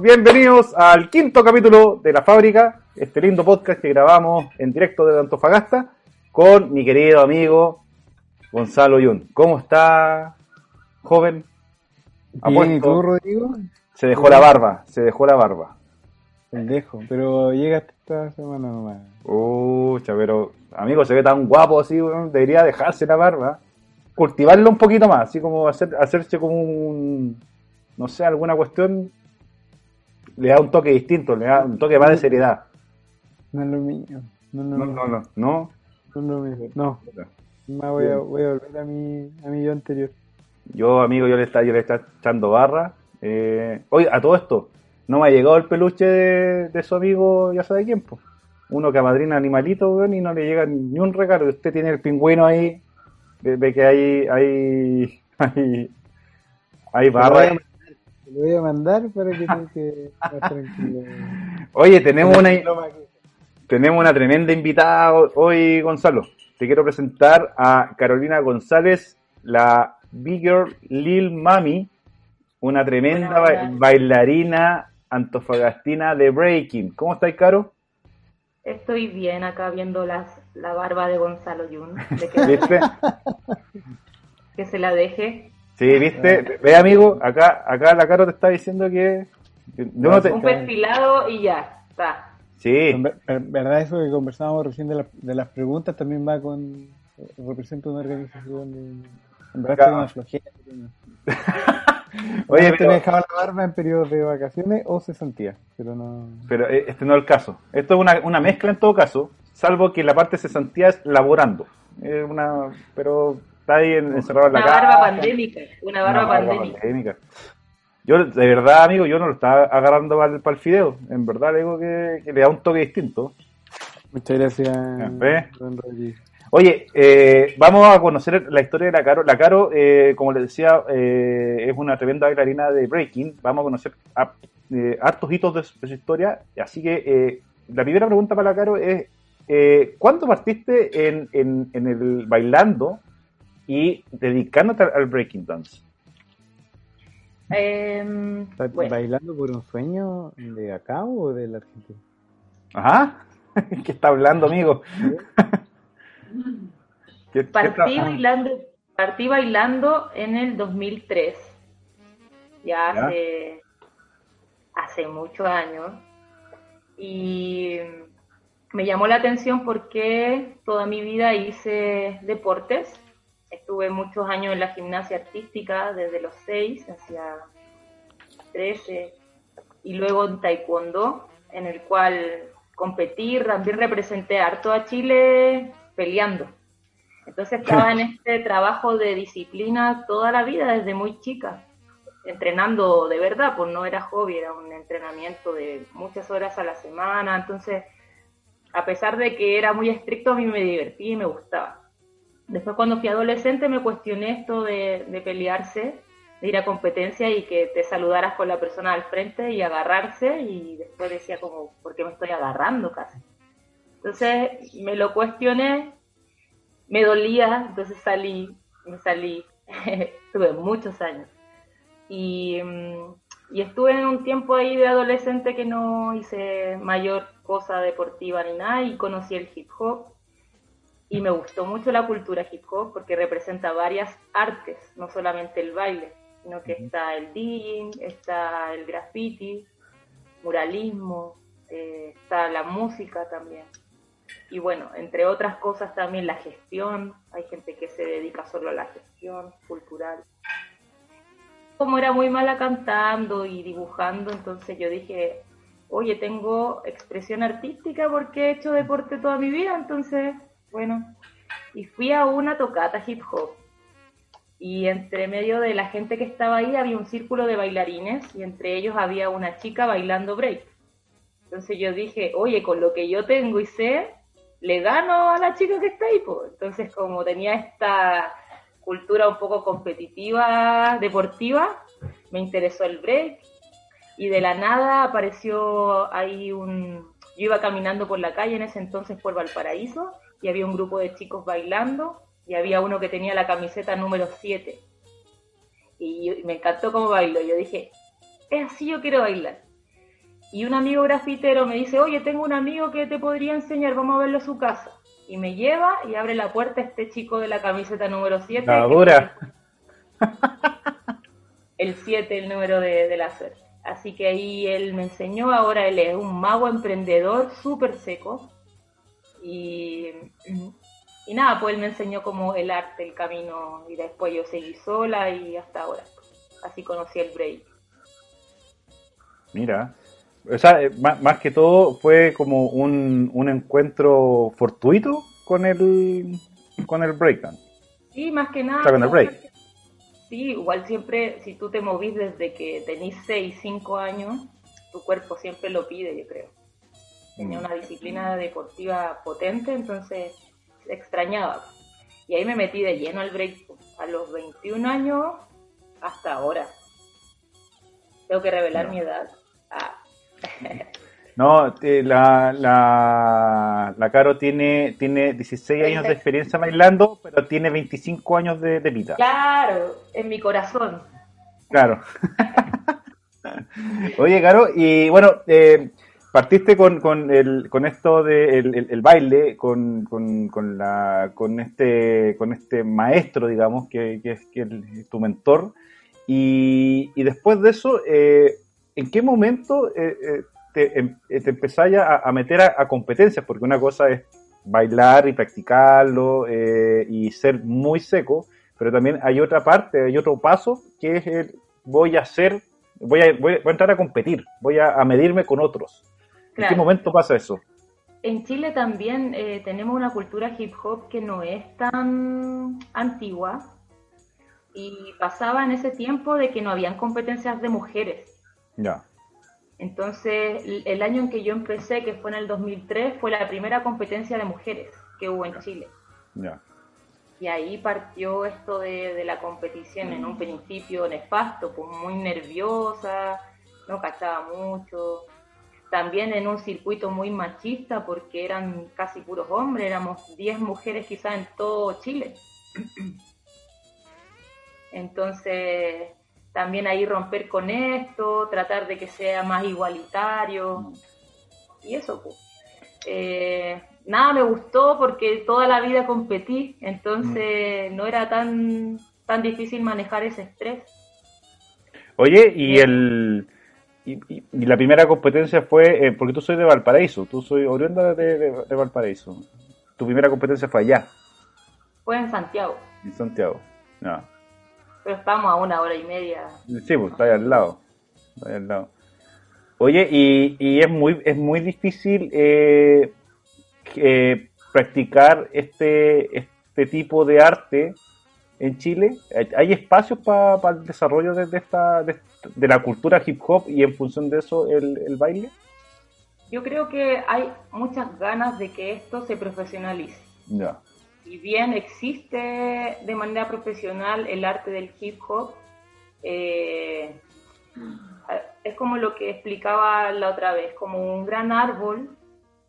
bienvenidos al quinto capítulo de La Fábrica, este lindo podcast que grabamos en directo de Antofagasta con mi querido amigo Gonzalo Yun. ¿Cómo está, joven? Bien, ¿y tú, Rodrigo? Se dejó la barba, se dejó la barba. Pendejo, pero llega esta semana nomás. Ucha, pero amigo, se ve tan guapo así, weón, debería dejarse la barba. Cultivarlo un poquito más, así como hacer, hacerse como un, no sé, alguna cuestión, le da un toque distinto, le da un toque más de seriedad. No es lo mío. No, no, No, no, no, no. No. No. Más voy a, voy a volver a mi, a mi yo anterior. Yo, amigo, yo le está, yo le está echando barra. Eh, oye, a todo esto, no me ha llegado el peluche de, de su amigo, ya sabe quién, pues. Uno que amadrina animalito, weón, y no le llega ni un regalo. Usted tiene el pingüino ahí, ve, ve que hay, hay, hay, hay barra. Lo voy a mandar para que más tranquilo. Oye, tenemos una, tenemos una tremenda invitada hoy, Gonzalo. Te quiero presentar a Carolina González, la Big Girl Lil Mami, una tremenda ba- bailarina antofagastina de breaking. ¿Cómo estáis, Caro? Estoy bien acá viendo las, la barba de Gonzalo de que, ¿Viste? que se la deje. Sí, ¿viste? Ve, amigo, acá, acá la Caro te está diciendo que... yo no te- Un perfilado y ya, está. Sí, verdad eso que conversábamos recién de, la- de las preguntas también va con representa una organización de, en verdad una flojera oye, te pero, dejaba la barba en periodos de vacaciones o se sentía pero no pero eh, este no es el caso. Esto es una, una mezcla en todo caso, salvo que la parte cesantía es laborando. Es una, pero está ahí en- encerrado en la Una casa. barba pandémica, una barba Una barba pandémica. pandémica. Yo, de verdad, amigo, yo no lo estaba agarrando para el, para el fideo. En verdad, le digo que, que le da un toque distinto. muchas gracias Rodrigo Oye, eh, vamos a conocer la historia de la Caro. La Caro, eh, como les decía, eh, es una tremenda bailarina de breaking. Vamos a conocer a- eh, hartos hitos de su, de su historia. Así que eh, la primera pregunta para la Caro es, eh, ¿cuándo partiste en, en, en el bailando y dedicándote al, breaking dance? Em, ¿Estás bueno, bailando por un sueño de acá o de la Argentina? Ajá. ¿Qué está hablando, amigo? ¿Qué- qué partí está- bailando, partí bailando en el 2003. Ya Ya. hace, hace muchos años. Y me llamó la atención porque toda mi vida hice deportes. Estuve muchos años en la gimnasia artística, desde los 6 hacia 13. Y luego en taekwondo, en el cual competí, también representé harto a Chile peleando. Entonces estaba en este trabajo de disciplina toda la vida, desde muy chica, entrenando de verdad, pues no era hobby, era un entrenamiento de muchas horas a la semana. Entonces, a pesar de que era muy estricto, a mí me divertía y me gustaba. Después cuando fui adolescente me cuestioné esto de, de pelearse, de ir a competencia y que te saludaras con la persona al frente y agarrarse y después decía como, ¿por qué me estoy agarrando casi? Entonces me lo cuestioné, me dolía, entonces salí, me salí, tuve muchos años. Y, mm, y estuve en un tiempo ahí de adolescente que no hice mayor cosa deportiva ni nada y conocí el hip hop y me gustó mucho la cultura hip hop porque representa varias artes, no solamente el baile, sino que está el DJing, está el graffiti, muralismo, eh, está la música también. Y bueno, entre otras cosas también la gestión, hay gente que se dedica solo a la gestión cultural. Como era muy mala cantando y dibujando, entonces yo dije, oye, tengo expresión artística porque he hecho deporte toda mi vida, entonces, bueno, y fui a una tocata hip hop. Y entre medio de la gente que estaba ahí había un círculo de bailarines y entre ellos había una chica bailando break. Entonces yo dije, oye, con lo que yo tengo y sé, le gano a la chica que está ahí. po. Entonces como tenía esta cultura un poco competitiva, deportiva, me interesó el break y de la nada apareció ahí un... Yo iba caminando por la calle en ese entonces por Valparaíso y había un grupo de chicos bailando y había uno que tenía la camiseta número 7. Y me encantó cómo bailó. Yo dije, es así yo quiero bailar. Y un amigo grafitero me dice, oye, tengo un amigo que te podría enseñar, vamos a verlo a su casa. Y me lleva y abre la puerta este chico de la camiseta número 7. La dura. El 7, el número de, de la suerte. Así que ahí él me enseñó, ahora él es un mago emprendedor súper seco. Y, y nada, pues él me enseñó como el arte, el camino, y después yo seguí sola y hasta ahora. Así conocí el break. Mira, o sea, eh, más, más que todo fue como un, un encuentro fortuito con el con el breakdance. Sí, más que nada. O sea, con el break. Sí, igual siempre, si tú te movís desde que tenés 6, 5 años, tu cuerpo siempre lo pide, yo creo. Tenía Mm. una disciplina deportiva potente, entonces se extrañaba. Y ahí me metí de lleno al break a los 21 años hasta ahora. Tengo que revelar No. mi edad. Ah, No, eh, la, la, la Caro tiene, tiene 16 años de experiencia bailando, pero tiene 25 años de, de vida. claro, en mi corazón. Claro. Oye, Caro, y bueno, eh, partiste con, con, el, con esto de el, baile, con, con, la, con, este, con este maestro, digamos, que, que es, que tu mentor. Y, y después de eso, eh, ¿en qué momento eh, eh, te, em- eh, a, meter a, a competencias? Porque una cosa es bailar y practicarlo y ser muy seco, pero también hay otra parte, hay otro paso que es el voy a hacer, voy a, voy voy a entrar a competir, voy a medirme con otros. ¿En qué momento pasa eso? En Chile también eh, tenemos una cultura hip hop que no es tan antigua y pasaba en ese tiempo de que no habían competencias de mujeres. Ya, Entonces, el- el año en que yo empecé, que fue en el 2003, fue la primera competencia de mujeres que hubo en Chile. ya. Y ahí partió esto de, de la competición en un principio nefasto, pues muy nerviosa, no cachaba mucho. También en un circuito muy machista porque eran casi puros hombres, éramos 10 mujeres quizás en todo Chile. Entonces, también ahí romper con esto, tratar de que sea más igualitario. Y eso, pues. Eh, nada me gustó porque toda la vida competí, entonces no era tan, tan difícil manejar ese estrés. Oye, y el y, y- y la primera competencia fue, eh, porque tú soy de Valparaíso, tú soy oriunda de, de- de Valparaíso. Tu primera competencia fue allá, Fue en Santiago, en Santiago. Ya. pero estamos a una hora y media. Sí, pues está ahí al lado. Está ahí al lado. Oye, y, y es muy es muy difícil eh, eh, practicar este este tipo de arte en Chile. ¿Hay- ¿Hay espacios para el desarrollo de, de esta de, de la cultura hip hop y en función de eso el, el baile? Yo creo que hay muchas ganas de que esto se profesionalice. Ya. Si bien existe de manera profesional el arte del hip hop, eh, es como lo que explicaba la otra vez, como un gran árbol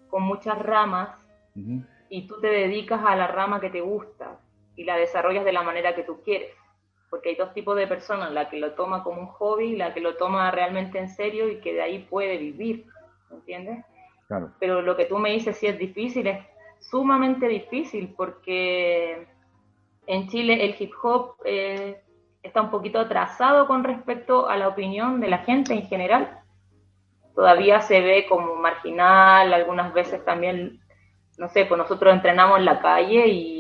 con muchas ramas y tú te dedicas a la rama que te gusta y la desarrollas de la manera que tú quieres. Porque hay dos tipos de personas, la que lo toma como un hobby la que lo toma realmente en serio y que de ahí puede vivir, ¿me entiendes? Claro. Pero lo que tú me dices sí es difícil, es sumamente difícil porque en Chile el hip hop eh, está un poquito atrasado con respecto a la opinión de la gente en general. Todavía se ve como marginal, algunas veces también, no sé, pues nosotros entrenamos en la calle y,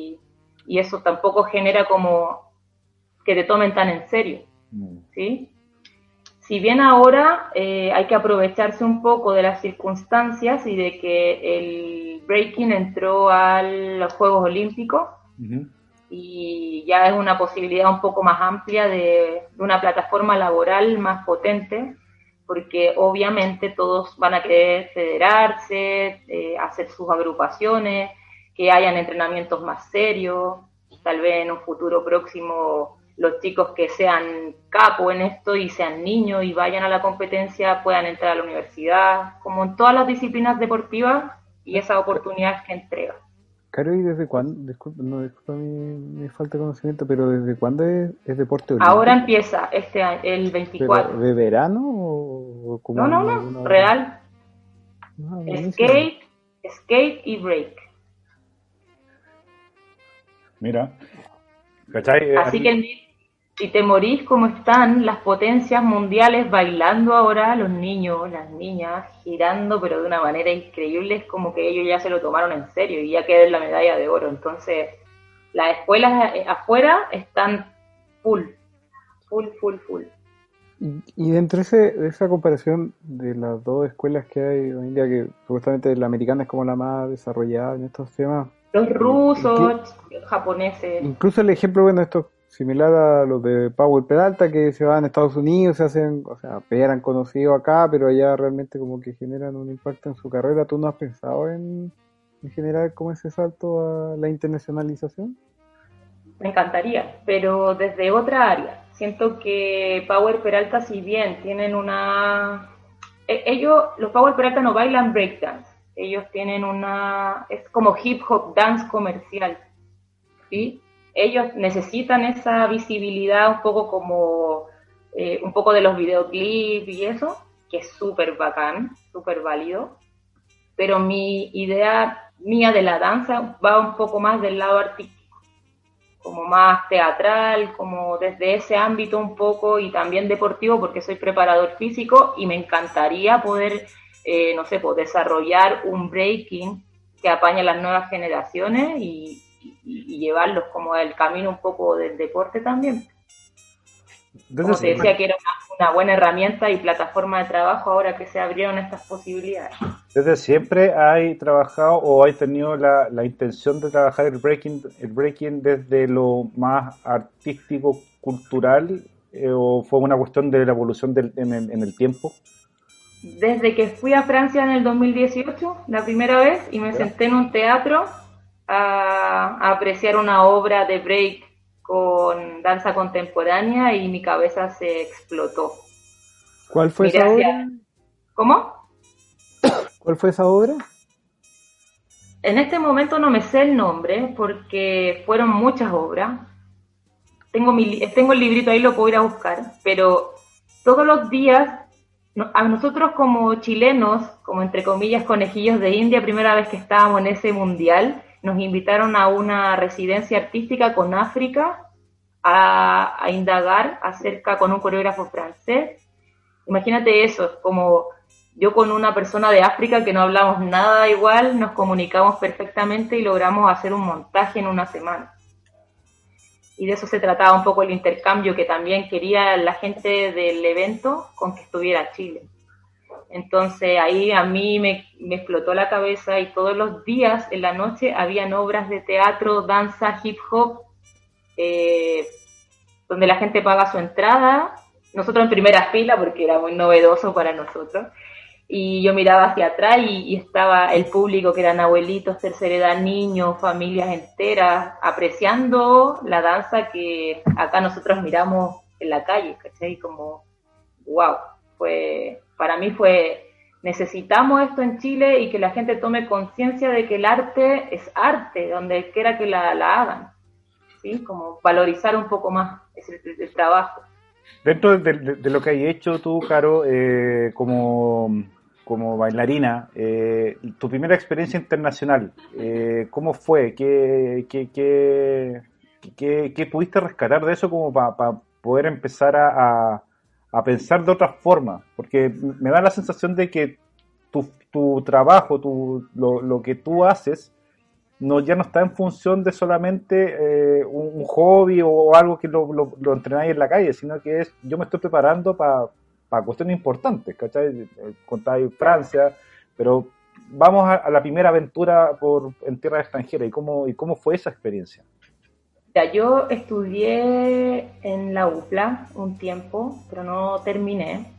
y eso tampoco genera como que te tomen tan en serio. Mm. ¿sí? Si bien ahora eh, hay que aprovecharse un poco de las circunstancias y de que el breaking entró a los Juegos Olímpicos y ya es una posibilidad un poco más amplia de, de una plataforma laboral más potente, porque obviamente todos van a querer federarse, eh, hacer sus agrupaciones, que hayan entrenamientos más serios, tal vez en un futuro próximo los chicos que sean capo en esto y sean niños y vayan a la competencia puedan entrar a la universidad, como en todas las disciplinas deportivas y esa oportunidad que entrega. Caro, ¿y desde cuándo? Disculpa, no, disculpa mi, mi falta de conocimiento, pero ¿desde cuándo es, es deporte olímpico? Ahora empieza este año, el ¿Pero 24. de verano o, o no, no, no, real. Ah, skate, skate y break. Mira. Así que si te morís como están las potencias mundiales bailando ahora, los niños, las niñas, girando, pero de una manera increíble, es como que ellos ya se lo tomaron en serio y ya quedó la medalla de oro. Entonces, las escuelas eh, afuera están full, full, full, full. Y, dentro de, esa comparación de las dos escuelas que hay hoy en día, que supuestamente la americana es como la más desarrollada en estos temas. Los rusos, japoneses. Incluso el ejemplo, bueno, esto similar a los de Power Peralta que se van a Estados Unidos, se hacen, o sea, eran conocidos acá, pero allá realmente como que generan un impacto en su carrera. ¿Tú no has pensado en, en generar como ese salto a la internacionalización? Me encantaría, pero desde otra área. Siento que Power Peralta, si bien tienen una... E, ellos, los Power Peralta no bailan breakdance, ellos tienen una... es como hip hop dance comercial, ¿sí? ellos necesitan esa visibilidad un poco como eh, un poco de los videoclips y eso, que es súper bacán, súper válido. Pero mi idea mía de la danza va un poco más del lado artístico, como más teatral, como desde ese ámbito un poco y también deportivo, porque soy preparador físico y me encantaría poder, eh, no sé, pues, desarrollar un breaking que apañe a las nuevas generaciones y, y, llevarlos como al camino un poco del deporte también. Como te decía que era una, buena herramienta y plataforma de trabajo ahora que se abrieron estas posibilidades. Desde siempre hay trabajado o hay tenido la, intención de trabajar el breaking, el breaking desde lo más artístico, cultural, eh, o fue una cuestión de la evolución del, en, el, en el tiempo? Desde que fui a Francia en el 2018, la primera vez, y me senté en un teatro a, apreciar una obra de break con danza contemporánea y mi cabeza se explotó. ¿Cuál fue esa obra? ¿Cómo? ¿Cuál fue esa obra? En este momento no me sé el nombre porque fueron muchas obras. Tengo, mi, tengo el librito ahí, lo puedo ir a buscar, pero todos los días, a nosotros como chilenos, como entre comillas conejillos de India, primera vez que estábamos en ese mundial, nos invitaron a una residencia artística con África a, indagar acerca con un coreógrafo francés. Imagínate eso, como yo con una persona de África que no hablamos nada igual, nos comunicamos perfectamente y logramos hacer un montaje en una semana. Y de eso se trataba un poco el intercambio que también quería la gente del evento con que estuviera Chile. Entonces ahí a mí me, explotó la cabeza y todos los días en la noche habían obras de teatro, danza, hip hop, eh, donde la gente paga su entrada, nosotros en primera fila porque era muy novedoso para nosotros. Y yo miraba hacia atrás y, estaba el público que eran abuelitos, tercera edad, niños, familias enteras, apreciando la danza que acá nosotros miramos en la calle, ¿cachai? Como, wow, fue, para mí fue, necesitamos esto en Chile y que la gente tome conciencia de que el arte es arte, donde quiera que la, hagan, ¿sí? Como valorizar un poco más el, trabajo. Dentro de, lo que hay hecho tú, Caro, eh, como, como bailarina, eh, tu primera experiencia internacional, eh, ¿cómo fue? ¿Qué, qué, qué, qué, pudiste rescatar de eso como para poder empezar a a pensar de otra forma, porque me da la sensación de que tu, tu trabajo, tu, lo, lo, que tú haces, no, ya no está en función de solamente eh, un, hobby o algo que lo, lo, entrenáis en la calle, sino que es, yo me estoy preparando para cuestiones importantes, ¿cachai? Eh, contáis Francia, pero vamos a, la primera aventura por, en tierra extranjera, ¿y cómo, ¿y cómo fue esa experiencia? yo estudié en la UPLA un tiempo, pero no terminé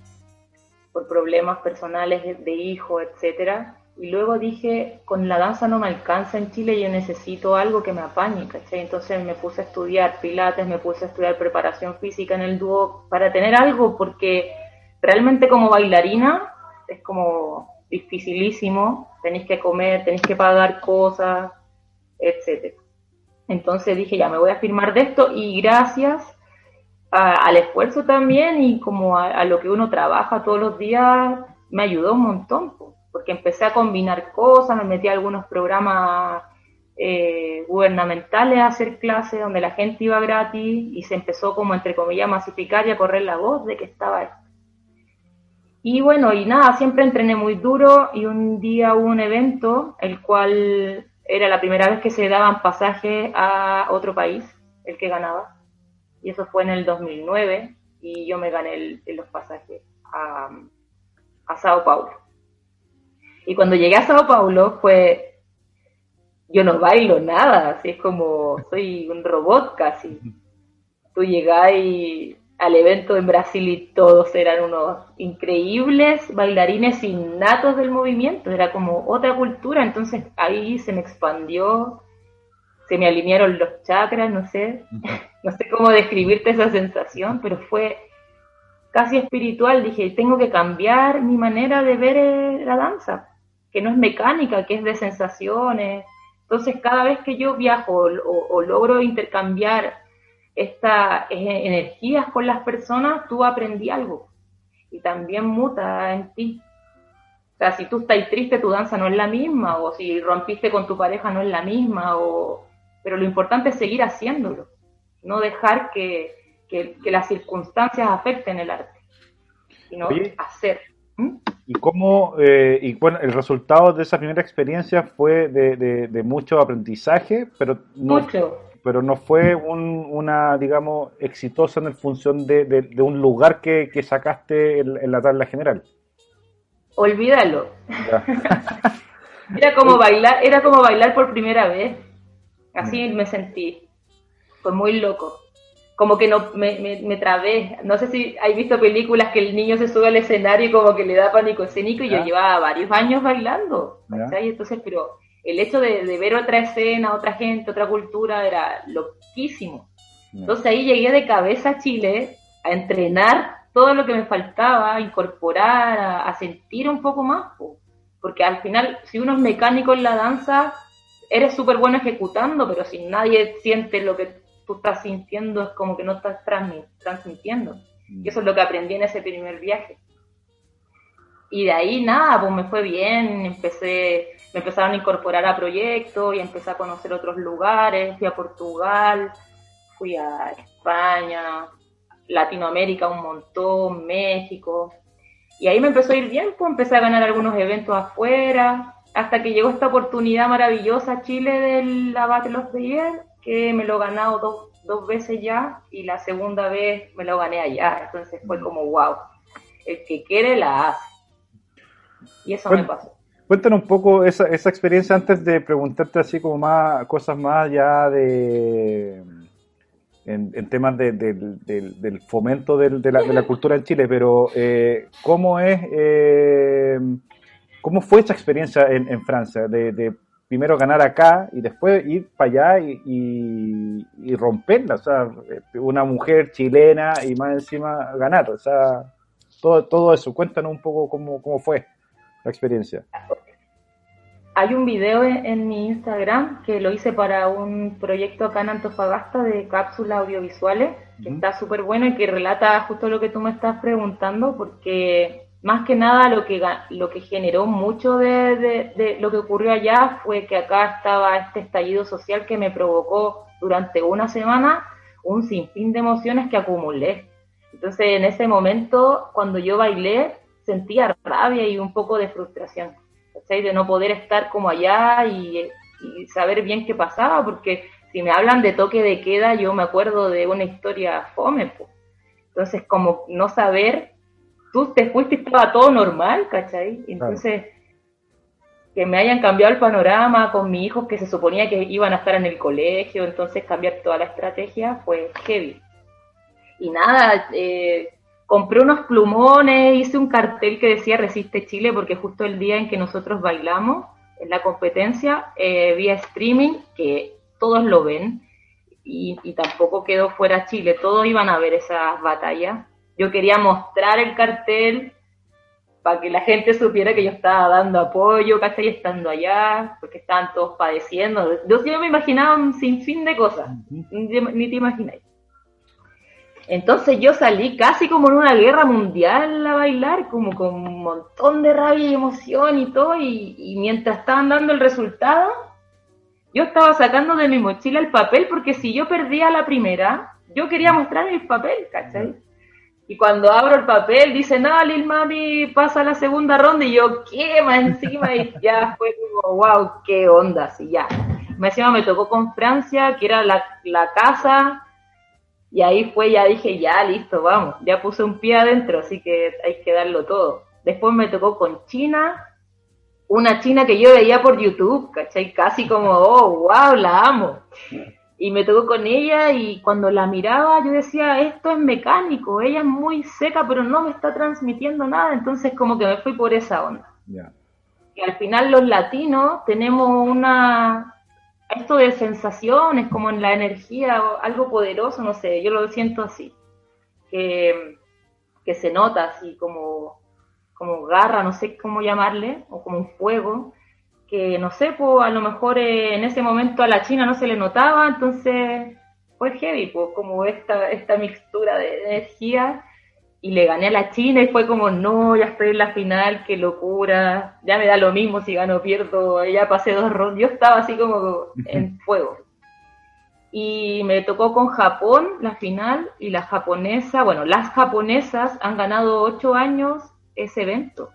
por problemas personales de hijo, etcétera. Y luego dije, con la danza no me alcanza en Chile, yo necesito algo que me apañe, ¿cachai? Entonces me puse a estudiar pilates, me puse a estudiar preparación física en el dúo para tener algo, porque realmente como bailarina es como dificilísimo, tenéis que comer, tenéis que pagar cosas, etcétera. Entonces dije, ya me voy a firmar de esto y gracias al esfuerzo también y como a, lo que uno trabaja todos los días, me ayudó un montón, porque empecé a combinar cosas, me metí a algunos programas eh, gubernamentales a hacer clases donde la gente iba gratis y se empezó como entre comillas a masificar y a correr la voz de que estaba. Y bueno, y nada, siempre entrené muy duro y un día hubo un evento, el cual era la primera vez que se daban pasajes a otro país, el que ganaba. Y eso fue en el 2009 y yo me gané los pasajes a, a Sao Paulo. Y cuando llegué a Sao Paulo fue, yo no bailo nada, así es como, soy un robot casi. Tú llegás y al evento en Brasil y todos eran unos increíbles bailarines innatos del movimiento, era como otra cultura, entonces ahí se me expandió, se me alinearon los chakras, no sé, no sé cómo describirte esa sensación, pero fue casi espiritual, dije, tengo que cambiar mi manera de ver eh, la danza, que no es mecánica, que es de sensaciones, entonces cada vez que yo viajo o, o logro intercambiar estas energías con las personas, tú aprendí algo y también muta en ti. O sea, si tú estás triste, tu danza no es la misma, o si rompiste con tu pareja, no es la misma, o... pero lo importante es seguir haciéndolo, no dejar que, que, las circunstancias afecten el arte, sino hacer. ¿Mm? ¿Y cómo, eh, y bueno, el resultado de esa primera experiencia fue de, de, mucho aprendizaje, pero no, mucho pero no fue un, una, digamos, exitosa en función de, de, un lugar que, que sacaste en, la tabla general. Olvídalo. era como bailar, era como bailar por primera vez. Así mm. me sentí. Fue muy loco. Como que no me, me, me trabé. No sé si hay visto películas que el niño se sube al escenario y como que le da pánico escénico y yo llevaba varios años bailando. Entonces, pero el hecho de, ver otra escena, otra gente, otra cultura, era loquísimo. Entonces ahí llegué de cabeza a Chile a entrenar todo lo que me faltaba, a incorporar, a, sentir un poco más. Porque al final, si uno es mecánico en la danza, eres súper bueno ejecutando, pero si nadie siente lo que tú estás sintiendo, es como que no estás transmitiendo. Y eso es lo que aprendí en ese primer viaje. Y de ahí nada, pues me fue bien, empecé me empezaron a incorporar a proyectos y empecé a conocer otros lugares, fui a Portugal, fui a España, Latinoamérica un montón, México, y ahí me empezó a ir bien, pues empecé a ganar algunos eventos afuera, hasta que llegó esta oportunidad maravillosa a Chile del la Battle of the Year, que me lo he ganado dos, dos veces ya, y la segunda vez me lo gané allá, entonces fue como wow, el que quiere la hace. Y eso me pasó. Cuéntanos un poco esa, esa experiencia antes de preguntarte así como más cosas más ya de en, temas de, del fomento de, la, de la cultura en Chile, pero eh, ¿cómo es eh, cómo fue esa experiencia en, en Francia de, primero ganar acá y después ir para allá y, y, romperla, o sea, una mujer chilena y más encima ganar, o sea, todo, todo eso. Cuéntanos un poco cómo, cómo fue la experiencia? Hay un video en, mi Instagram que lo hice para un proyecto acá en Antofagasta de cápsulas audiovisuales, que está súper bueno y que relata justo lo que tú me estás preguntando, porque más que nada lo que, lo que generó mucho de, de, lo que ocurrió allá fue que acá estaba este estallido social que me provocó durante una semana un sinfín de emociones que acumulé. Entonces en ese momento, cuando yo bailé, sentía rabia y un poco de frustración, ¿cachai? De no poder estar como allá y, saber bien qué pasaba, porque si me hablan de toque de queda, yo me acuerdo de una historia fome, pues. Entonces, como no saber, tú te fuiste y estaba todo normal, ¿cachai? Entonces, que me hayan cambiado el panorama con mis hijos que se suponía que iban a estar en el colegio, entonces cambiar toda la estrategia fue heavy. Y nada, eh, compré unos plumones, hice un cartel que decía Resiste Chile, porque justo el día en que nosotros bailamos en la competencia, eh, vía streaming, que todos lo ven, y, tampoco quedó fuera Chile, todos iban a ver esas batallas. Yo quería mostrar el cartel para que la gente supiera que yo estaba dando apoyo, ¿cachai? Estando allá, porque estaban todos padeciendo. Yo, yo me imaginaba un sinfín de cosas, ni te imagináis. Entonces yo salí casi como en una guerra mundial a bailar, como con un montón de rabia y emoción y todo, y, mientras estaban dando el resultado, yo estaba sacando de mi mochila el papel, porque si yo perdía la primera, yo quería mostrar el papel, ¿cachai? Y cuando abro el papel, dice, no, Lil Mami pasa la segunda ronda, y yo, ¿qué? Encima, y ya fue como, wow, qué onda, así ya. Más encima me tocó con Francia, que era la, la casa y ahí fue, ya dije, ya, listo, vamos, ya puse un pie adentro, así que hay que darlo todo. Después me tocó con China, una China que yo veía por YouTube, ¿cachai? Casi como, oh, wow, la amo. Y me tocó con ella y cuando la miraba yo decía, esto es mecánico, ella es muy seca, pero no me está transmitiendo nada, entonces como que me fui por esa onda. Y al final los latinos tenemos una, esto de sensaciones, como en la energía, algo poderoso, no sé, yo lo siento así, que, se nota así como, como garra, no sé cómo llamarle, o como un fuego, que no sé, pues a lo mejor eh, en ese momento a la China no se le notaba, entonces fue heavy, pues como esta, esta mixtura de energía y le gané a la China y fue como, no, ya estoy en la final, qué locura, ya me da lo mismo si gano o pierdo, ya pasé dos rondas, yo estaba así como en fuego. Y me tocó con Japón la final y la japonesa, bueno, las japonesas han ganado ocho años ese evento.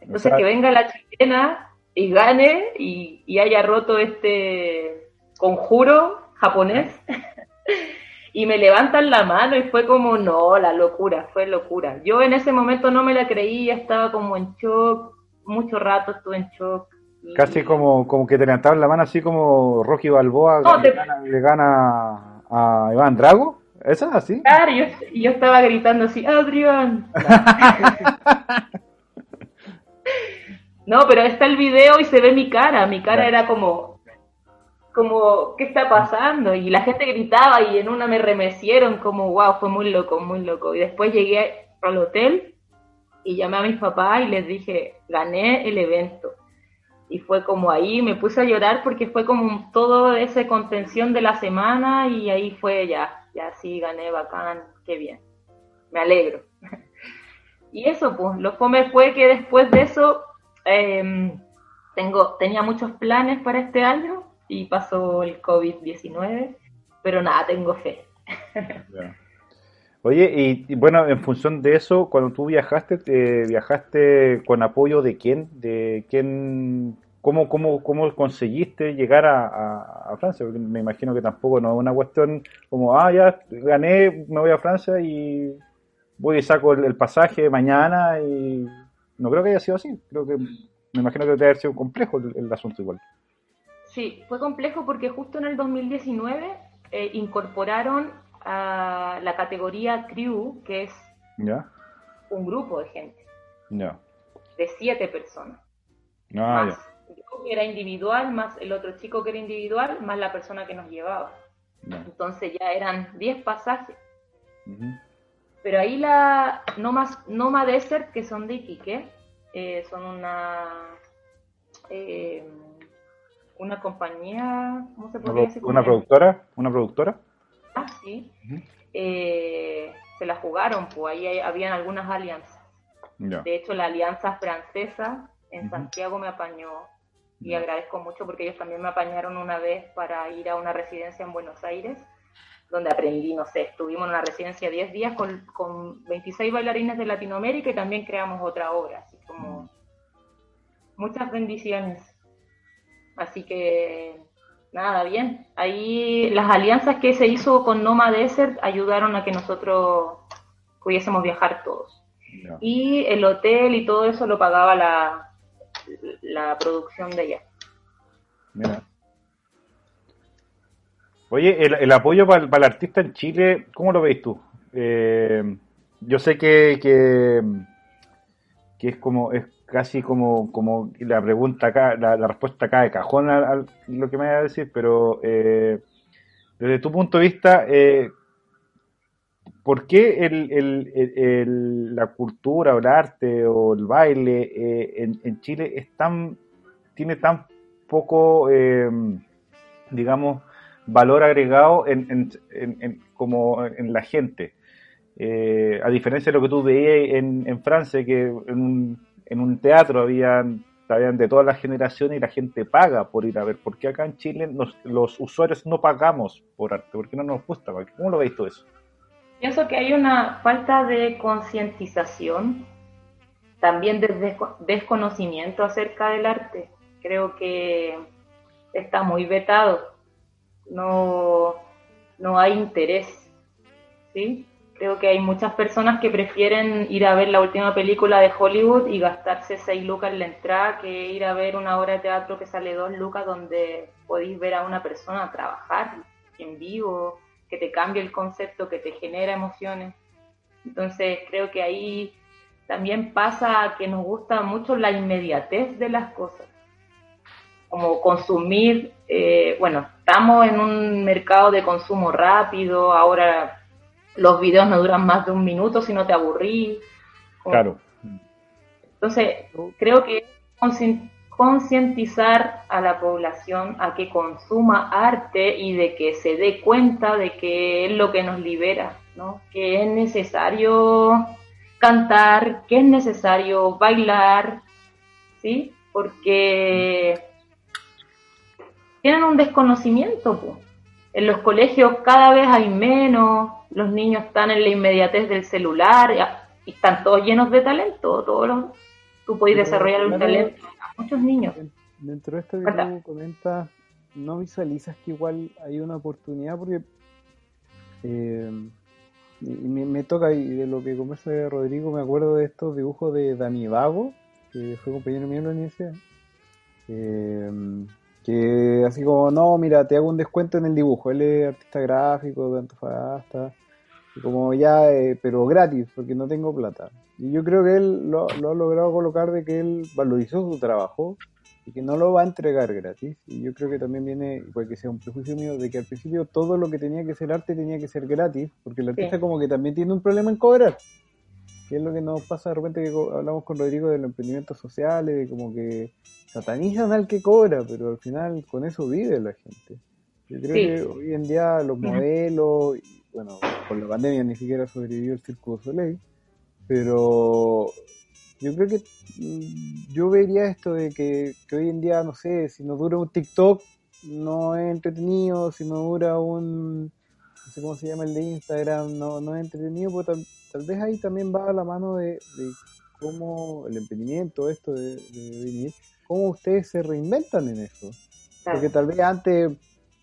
Entonces que venga la chilena y gane y, y haya roto este conjuro japonés. y me levantan la mano y fue como, no, la locura, fue locura. Yo en ese momento no me la creía, estaba como en shock, mucho rato estuve en shock. Casi como, como que te levantaban la mano así como Rocky Balboa le, gana, a Iván Drago. ¿Eso es así? Claro, y yo, yo estaba gritando así, Adrián. no, pero está el video y se ve mi cara. Mi cara era como, como, ¿qué está pasando? Y la gente gritaba y en una me remecieron como, wow, fue muy loco, muy loco. Y después llegué al hotel y llamé a mis papás y les dije, gané el evento. Y fue como ahí, me puse a llorar porque fue como todo esa contención de la semana y ahí fue ya, ya sí, gané, bacán, qué bien. Me alegro. y eso, pues, lo fome fue que después de eso em, tengo, tenía muchos planes para este año y pasó el COVID-19, pero nada, tengo fe. Oye, y, bueno, en función de eso, cuando tú viajaste, te ¿viajaste con apoyo de quién? ¿De quién? ¿Cómo, cómo, cómo conseguiste llegar a, Francia? Porque me imagino que tampoco no es una cuestión como, ah, ya gané, me voy a Francia y voy y saco el, pasaje mañana y no creo que haya sido así. Creo que me imagino que debe haber sido complejo el asunto igual. Sí, fue complejo porque justo en el 2019 eh, incorporaron a la categoría crew, que es un grupo de gente. De siete personas. Ah, más yo que era individual, más el otro chico que era individual, más la persona que nos llevaba. Entonces ya eran diez pasajes. Pero ahí la Noma, Noma Desert, que son de Iquique, eh, son una... Eh, una compañía, ¿cómo se podría decir? ¿Una productora? ¿Una productora? Ah, sí. Eh, se la jugaron, pues ahí habían algunas alianzas. De hecho, la alianza francesa en Santiago me apañó y agradezco mucho porque ellos también me apañaron una vez para ir a una residencia en Buenos Aires, donde aprendí, no sé, estuvimos en una residencia 10 días con, con 26 bailarines de Latinoamérica y también creamos otra obra, así como muchas bendiciones. Así que nada, bien. Ahí las alianzas que se hizo con Noma Desert ayudaron a que nosotros pudiésemos viajar todos. Y el hotel y todo eso lo pagaba la, la producción de ella. Mira. Oye, el, apoyo para, el artista en Chile, ¿cómo lo veis tú? Eh, yo sé que, que, que, es como es casi como, como la pregunta acá, la, respuesta acá de cajón a, lo que me va a decir, pero eh, desde tu punto de vista, eh, ¿por qué el, el, la cultura o el arte o el baile eh, en, en, Chile es tan, tiene tan poco, digamos, valor agregado en, como en la gente. Eh, a diferencia de lo que tú veías en, Francia, que en un, en un teatro habían, habían, de todas las generaciones y la gente paga por ir a ver. ¿Por qué acá en Chile los usuarios no pagamos por arte? ¿Por qué no nos gusta? ¿Cómo lo veis todo eso? Pienso que hay una falta de concientización, también de desconocimiento acerca del arte. Creo que está muy vetado, no, no hay interés, ¿sí? Creo que hay muchas personas que prefieren ir a ver la última película de Hollywood y gastarse 6 lucas en la entrada que ir a ver una obra de teatro que sale 2 lucas donde podéis ver a una persona trabajar en vivo, que te cambie el concepto, que te genera emociones. Entonces creo que ahí también pasa que nos gusta mucho la inmediatez de las cosas, como consumir, eh, bueno, estamos en un mercado de consumo rápido, ahora los videos no duran más de un minuto si no te aburrí. Claro. Entonces, creo que concientizar a la población a que consuma arte y de que se dé cuenta de que es lo que nos libera, ¿no? Que es necesario cantar, que es necesario bailar, ¿sí? Porque tienen un desconocimiento, pues. En los colegios cada vez hay menos, los niños están en la inmediatez del celular y están todos llenos de talento, todos los, tú puedes desarrollar un talento a muchos niños. Dentro de esto que tú comentas, ¿no visualizas que igual hay una oportunidad? Porque eh, me, toca, y de lo que conversa Rodrigo, me acuerdo de estos dibujos de Dani Vago, que fue compañero mío en la universidad. Eh, que así como, no, mira, te hago un descuento en el dibujo. Él es artista gráfico de Antofagasta como ya, eh, pero gratis, porque no tengo plata. Y yo creo que él lo, ha logrado colocar de que él valorizó su trabajo y que no lo va a entregar gratis. Y yo creo que también viene, puede que sea un prejuicio mío, de que al principio todo lo que tenía que ser arte tenía que ser gratis, porque el artista como que también tiene un problema en cobrar. Que es lo que nos pasa de repente que hablamos con Rodrigo de los emprendimientos sociales, de como que satanizan al que cobra, pero al final con eso vive la gente. Yo creo que hoy en día los modelos bueno, por la pandemia ni siquiera sobrevivió el Circo Soleil, pero yo creo que mm, yo vería esto de que, hoy en día, no sé, si no dura un TikTok, no es entretenido, si no dura un, no sé cómo se llama el de Instagram, no, no es entretenido, pues tal, vez ahí también va a la mano de, cómo el emprendimiento, esto de, de venir, cómo ustedes se reinventan en eso. Porque tal vez antes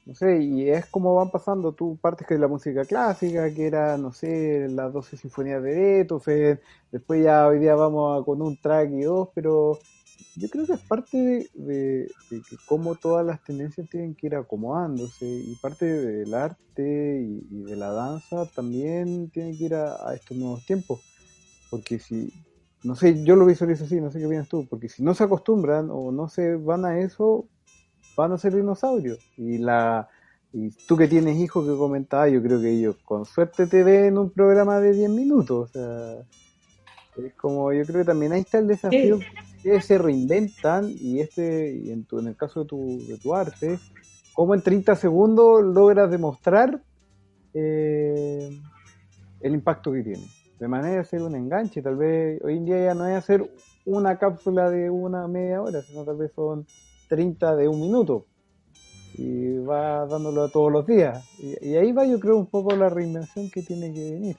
no sé, y es como van pasando, tú partes que de la música clásica, que era, no sé, las 12 sinfonías de Beethoven, después ya hoy día vamos a, con un track y dos, pero yo creo que es parte de, que cómo todas las tendencias tienen que ir acomodándose, y parte del arte y, de la danza también tiene que ir a, estos nuevos tiempos, porque si, no sé, yo lo visualizo así, no sé qué opinas tú, porque si no se acostumbran o no se van a eso, van a ser dinosaurios. Y la y tú que tienes hijos que comentaba, yo creo que ellos con suerte te ven un programa de 10 minutos. O sea, es como, yo creo que también ahí está el desafío que se reinventan y este, y en, tu, en el caso de tu, de tu arte, cómo en 30 segundos logras demostrar eh, el impacto que tiene. De manera de hacer un enganche, tal vez hoy en día ya no es hacer una cápsula de una media hora, sino tal vez son 30 de un minuto y va dándolo todos los días. Y, ahí va yo creo un poco la reinvención que tiene que venir.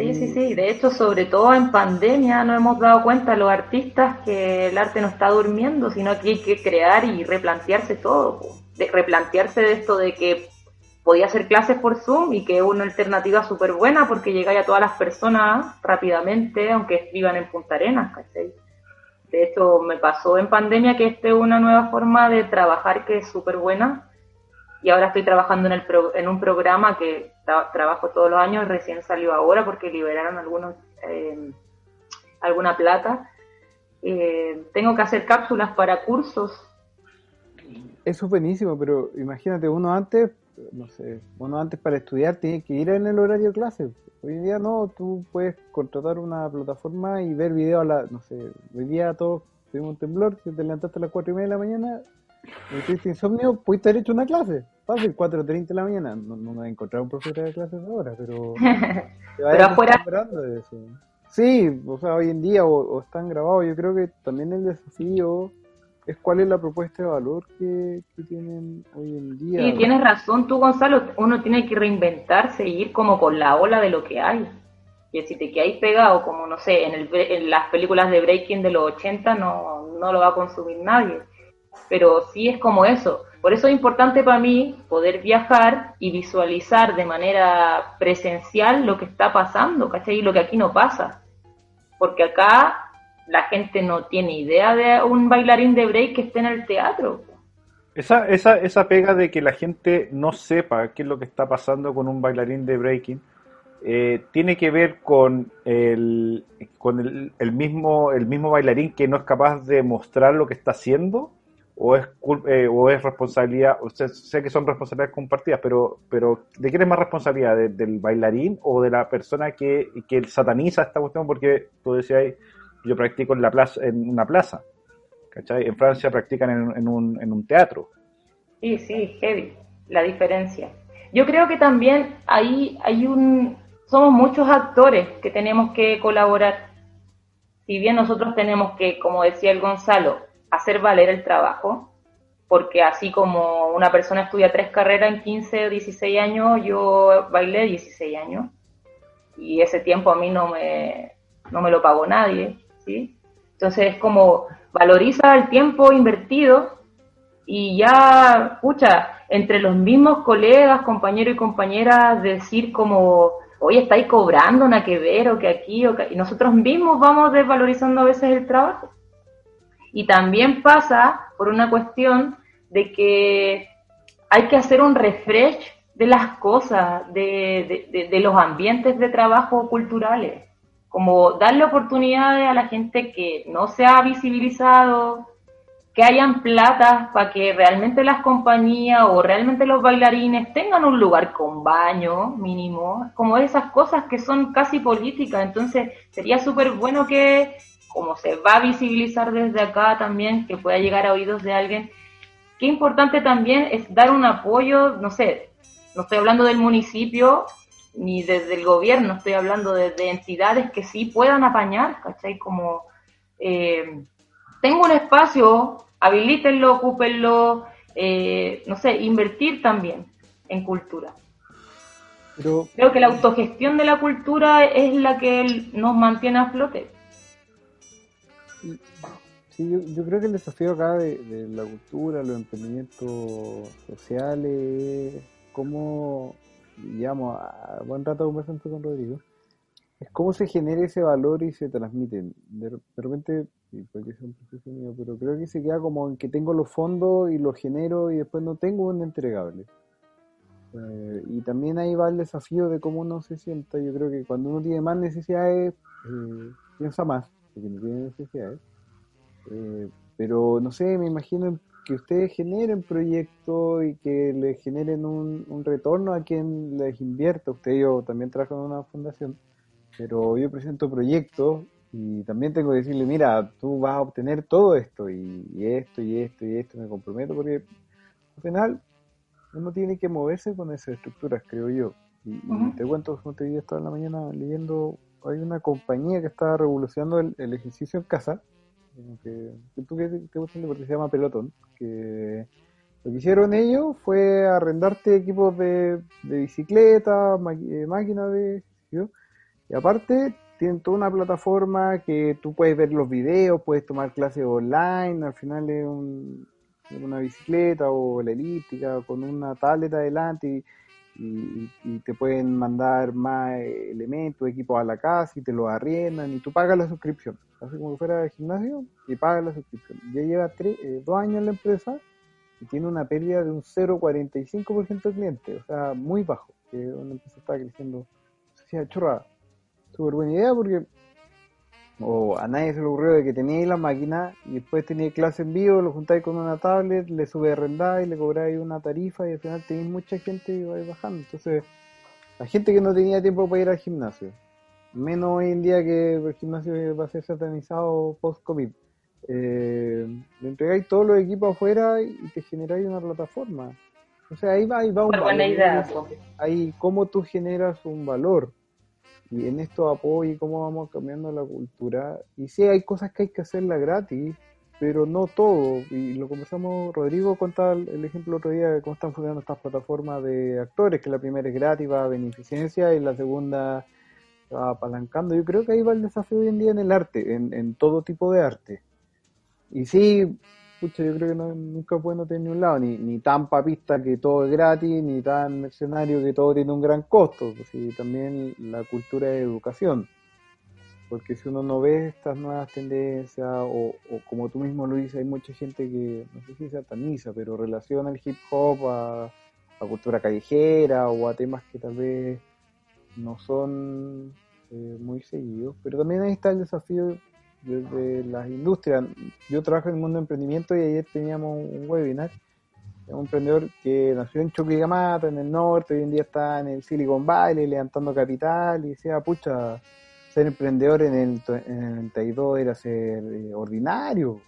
Sí, sí, sí. De hecho, sobre todo en pandemia nos hemos dado cuenta los artistas que el arte no está durmiendo, sino que hay que crear y replantearse todo. De, replantearse de esto de que podía hacer clases por Zoom y que es una alternativa súper buena porque llega a todas las personas rápidamente, aunque vivan en Punta Arenas, ¿cachai? De hecho, me pasó en pandemia que esta es una nueva forma de trabajar que es súper buena. Y ahora estoy trabajando en, el en un programa que trabajo todos los años, recién salió ahora porque liberaron algunos eh, alguna plata. Eh, tengo que hacer cápsulas para cursos. Eso es buenísimo, pero imagínate, uno antes, no sé, uno antes para estudiar tiene que ir en el horario de clase. Hoy día no, tú puedes contratar una plataforma y ver videos a la, no sé, hoy día todos tuvimos un temblor, si te levantaste a las 4 y media de la mañana, Si tuviste insomnio, pudiste haber hecho una clase. Fácil, 4.30 de la mañana. No, no me voy a encontrar un profesor de clases ahora, pero... pero afuera... De eso. Sí, o sea, hoy en día o, están grabados. Yo creo que también el desafío es cuál es la propuesta de valor que, tienen hoy en día. Sí, tienes razón tú, Gonzalo. Uno tiene que reinventarse y ir como con la ola de lo que hay. Y si te quedáis pegado, como no sé, en, el, en las películas de Breaking de los 80, no, no lo va a consumir nadie. Pero sí es como eso. Por eso es importante para mí poder viajar y visualizar de manera presencial lo que está pasando, ¿cachai? Y lo que aquí no pasa. Porque acá la gente no tiene idea de un bailarín de break que esté en el teatro. Esa, esa, esa pega de que la gente no sepa qué es lo que está pasando con un bailarín de breaking eh, tiene que ver con, el, con el, el, mismo, el mismo bailarín que no es capaz de mostrar lo que está haciendo o es, eh, o es responsabilidad, usted sé que son responsabilidades compartidas, pero, pero ¿de quién es más responsabilidad? ¿Del bailarín o de la persona que, que sataniza esta cuestión? Porque tú decías, yo practico en, la plaza, en una plaza, ¿cachai? En Francia practican en, en, un, en un teatro. Sí, sí, heavy, la diferencia. Yo creo que también ahí hay un, somos muchos actores que tenemos que colaborar. Si bien nosotros tenemos que, como decía el Gonzalo, hacer valer el trabajo, porque así como una persona estudia tres carreras en 15 o 16 años, yo bailé 16 años y ese tiempo a mí no me, no me lo pagó nadie, ¿sí? Entonces es como valoriza el tiempo invertido y ya, escucha, entre los mismos colegas, compañeros y compañeras, decir como, oye, estáis cobrando nada que ver o que aquí o que... Y nosotros mismos vamos desvalorizando a veces el trabajo. Y también pasa por una cuestión de que hay que hacer un refresh de las cosas, de, de, los ambientes de trabajo culturales, como darle oportunidades a la gente que no se ha visibilizado, que hayan plata para que realmente las compañías o realmente los bailarines tengan un lugar con baño mínimo, como esas cosas que son casi políticas. Entonces sería súper bueno que como se va a visibilizar desde acá también, que pueda llegar a oídos de alguien, qué importante también es dar un apoyo, no sé, no estoy hablando del municipio ni desde el gobierno, estoy hablando de, entidades que sí puedan apañar, ¿cachai? Como, eh, tengo un espacio, habilítenlo, ocúpenlo, eh, no sé, invertir también en cultura. Creo que la autogestión de la cultura es la que nos mantiene a flote. Sí, yo, creo que el desafío acá de, la cultura, los emprendimientos sociales, cómo, digamos, a buen rato conversando con Rodrigo, es cómo se genera ese valor y se transmite. De, repente, porque es un proceso mío, pero creo que se queda como en que tengo los fondos y los genero y después no tengo un entregable. Eh, y también ahí va el desafío de cómo uno se sienta. Yo creo que cuando uno tiene más necesidades, eh, piensa más porque no tienen necesidades. Eh, pero no sé, me imagino que ustedes generen proyectos y que le generen un, retorno a quien les invierta. Usted yo también trabajo en una fundación, pero yo presento proyectos y también tengo que decirle, mira, tú vas a obtener todo esto y, esto y esto y esto, me comprometo porque al final uno tiene que moverse con esas estructuras, creo yo. Y, te cuento, como te dije, estaba en la mañana leyendo hay una compañía que está revolucionando el, ejercicio en casa, que, tú que te gusta porque se llama Pelotón, que lo que hicieron ellos fue arrendarte equipos de, bicicleta, eh, máquinas de ejercicio, y aparte tienen toda una plataforma que tú puedes ver los videos, puedes tomar clases online, al final es una bicicleta o la elíptica con una tablet adelante y y, te pueden mandar más elementos, equipos a la casa y te lo arriendan y tú pagas la suscripción. Así como fuera de gimnasio y pagas la suscripción. Ya lleva tres, eh, dos años en la empresa y tiene una pérdida de un 0,45% de clientes, o sea, muy bajo, que una empresa está creciendo. O sea, chorrada. Súper buena idea porque o a nadie se le ocurrió de que teníais la máquina y después teníais clase en vivo, lo juntáis con una tablet, le sube y le cobráis una tarifa y al final tenéis mucha gente y vais bajando. Entonces, la gente que no tenía tiempo para ir al gimnasio, menos hoy en día que el gimnasio va a ser satanizado post-COVID, eh, le entregáis todos los equipos afuera y te generáis una plataforma. O sea, ahí va, ahí va un idea. Ahí, cómo tú generas un valor. Y en esto apoyo y cómo vamos cambiando la cultura. Y sí, hay cosas que hay que hacerla gratis, pero no todo. Y lo conversamos, Rodrigo contaba el ejemplo otro día de cómo están funcionando estas plataformas de actores, que la primera es gratis, va a beneficencia, y la segunda va apalancando. Yo creo que ahí va el desafío hoy en día en el arte, en, en todo tipo de arte. Y sí, pucha, yo creo que nunca es bueno tener ni un lado, ni, ni tan papista que todo es gratis, ni tan mercenario que todo tiene un gran costo. Pues sí, también la cultura de educación porque si uno no ve estas nuevas tendencias, o, como tú mismo lo dices, hay mucha gente que, no sé si sataniza, pero relaciona el hip hop a, a cultura callejera o a temas que tal vez no son eh, muy seguidos, pero también ahí está el desafío desde las industrias. Yo trabajo en el mundo de emprendimiento y ayer teníamos un webinar un emprendedor que nació en Chuquicamata, en el norte, hoy en día está en el Silicon Valley levantando capital y decía, pucha, ser emprendedor en el, en el 92 era ser eh, ordinario,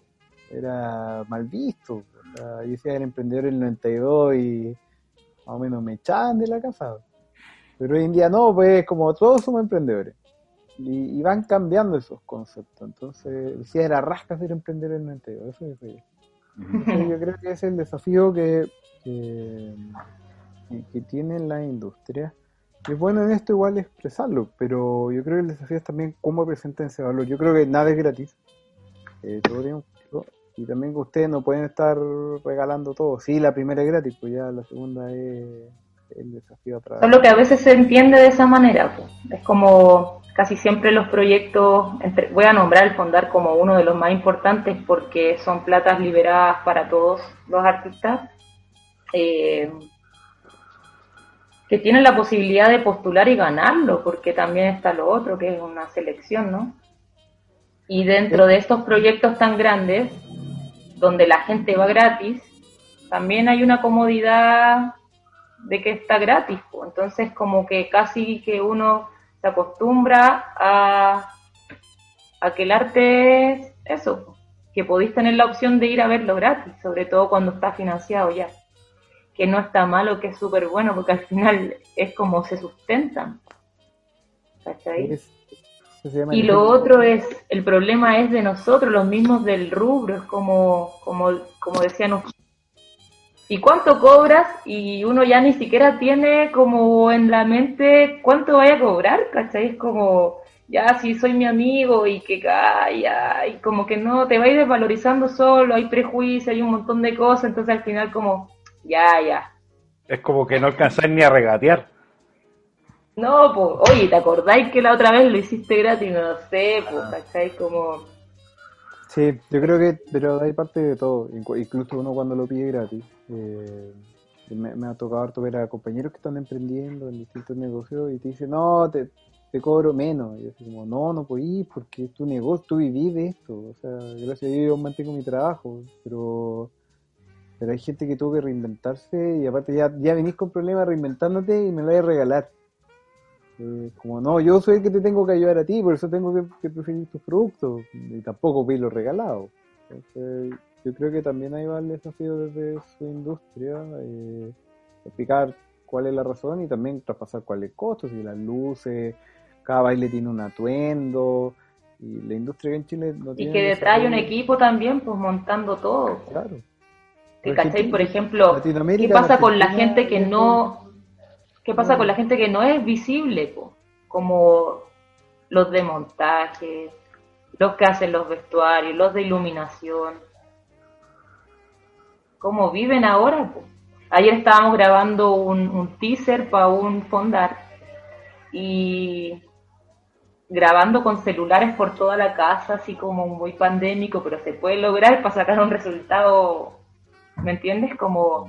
era mal visto. yo decía era emprendedor en el 92 y más o menos me echaban de la casa. Pero hoy en día no, pues como todos somos emprendedores. Y, van cambiando esos conceptos. Entonces, decía era rasca ser emprendedor en el 92. Eso es yo creo que es el desafío que, que, que tiene la industria es bueno en esto igual expresarlo, pero yo creo que el desafío es también cómo presentan ese valor. Yo creo que nada es gratis. Eh, y también que ustedes no pueden estar regalando todo. Sí, la primera es gratis, pues ya la segunda es el desafío atrás. Solo que a veces se entiende de esa manera. Pues. Es como casi siempre los proyectos, voy a nombrar el Fondar como uno de los más importantes porque son platas liberadas para todos los artistas. Eh, que tienen la posibilidad de postular y ganarlo, porque también está lo otro, que es una selección, ¿no? Y dentro de estos proyectos tan grandes, donde la gente va gratis, también hay una comodidad de que está gratis. Entonces, como que casi que uno se acostumbra a, a que el arte es eso, que podéis tener la opción de ir a verlo gratis, sobre todo cuando está financiado ya que no está malo, que es súper bueno, porque al final es como se sustentan. ¿Cachai? y lo otro es, el problema es de nosotros, los mismos del rubro, es como, como, como decían ¿Y cuánto cobras? Y uno ya ni siquiera tiene como en la mente cuánto vaya a cobrar, ¿cachai? Es como, ya si soy mi amigo y que calla, y como que no, te va a ir desvalorizando solo, hay prejuicios, hay un montón de cosas, entonces al final como, ya, ya. Es como que no alcanzáis ni a regatear. No, pues, oye, ¿te acordáis que la otra vez lo hiciste gratis? No sé, pues, ¿cachai? Como... Sí, yo creo que, pero hay parte de todo, incluso uno cuando lo pide gratis. Eh, me, ha tocado ver a compañeros que están emprendiendo en distintos negocios y te dicen, no, te, cobro menos. Y yo como, no, no ir porque es tu negocio, tú vivís de esto. O sea, gracias a Dios yo mantengo mi trabajo, pero pero hay gente que tuvo que reinventarse y aparte ya, ya venís con problemas reinventándote y me lo voy a regalar. Eh, como no, yo soy el que te tengo que ayudar a ti, por eso tengo que, preferir tus productos y tampoco lo regalado. Entonces, yo creo que también ahí va el desafío desde su industria, eh, explicar cuál es la razón y también traspasar cuál es el costo, si las luces, cada baile tiene un atuendo, y la industria en Chile no tiene... Y que detrás hay un equipo también, pues montando todo. Claro. ¿Cachai? Por ejemplo, ¿qué pasa con la gente que no, qué pasa con la gente que no es visible? Como los de montaje, los que hacen los vestuarios, los de iluminación. ¿Cómo viven ahora? Ayer estábamos grabando un, un teaser para un fondar y grabando con celulares por toda la casa, así como muy pandémico, pero se puede lograr para sacar un resultado ¿Me entiendes? Como,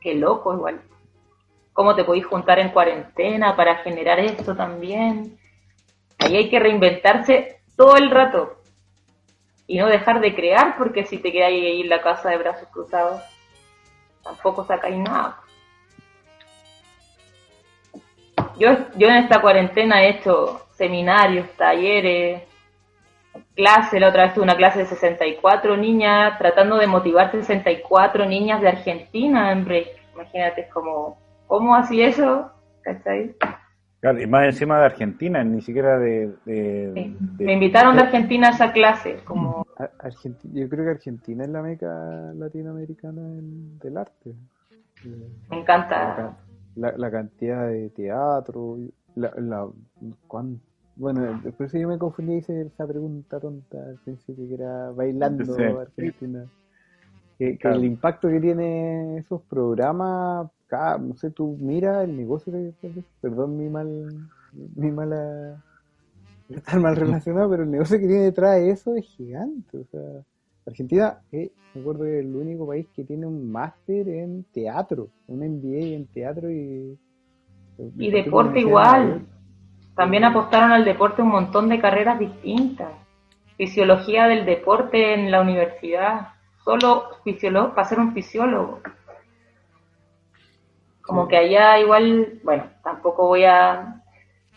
qué loco igual. ¿Cómo te podéis juntar en cuarentena para generar esto también? Ahí hay que reinventarse todo el rato. Y no dejar de crear, porque si te quedáis ahí en la casa de brazos cruzados, tampoco sacáis nada. Yo, yo en esta cuarentena he hecho seminarios, talleres, clase, la otra vez tuve una clase de 64 niñas, tratando de motivar 64 niñas de Argentina en break. Imagínate, es como, ¿cómo así eso? ¿Cachai? Claro, y más encima de Argentina, ni siquiera de... Me invitaron de Argentina a esa clase. como Yo creo que Argentina es la meca latinoamericana del, arte. Me encanta. La, cantidad de teatro, la, la, bueno, después yo me confundí y hice esa pregunta tonta al principio que era bailando Argentina. Que, el impacto que tiene esos programas no sé, tú mira el negocio de, perdón mi mal, mi mala, estar mal relacionado, pero el negocio que tiene detrás de eso es gigante, o sea, Argentina, eh, me acuerdo que es el único país que tiene un máster en teatro, un MBA en teatro y... Y deporte igual. También apostaron al deporte un montón de carreras distintas. Fisiología del deporte en la universidad. Solo fisiólogo, para ser un fisiólogo. Como que allá igual, bueno, tampoco voy a,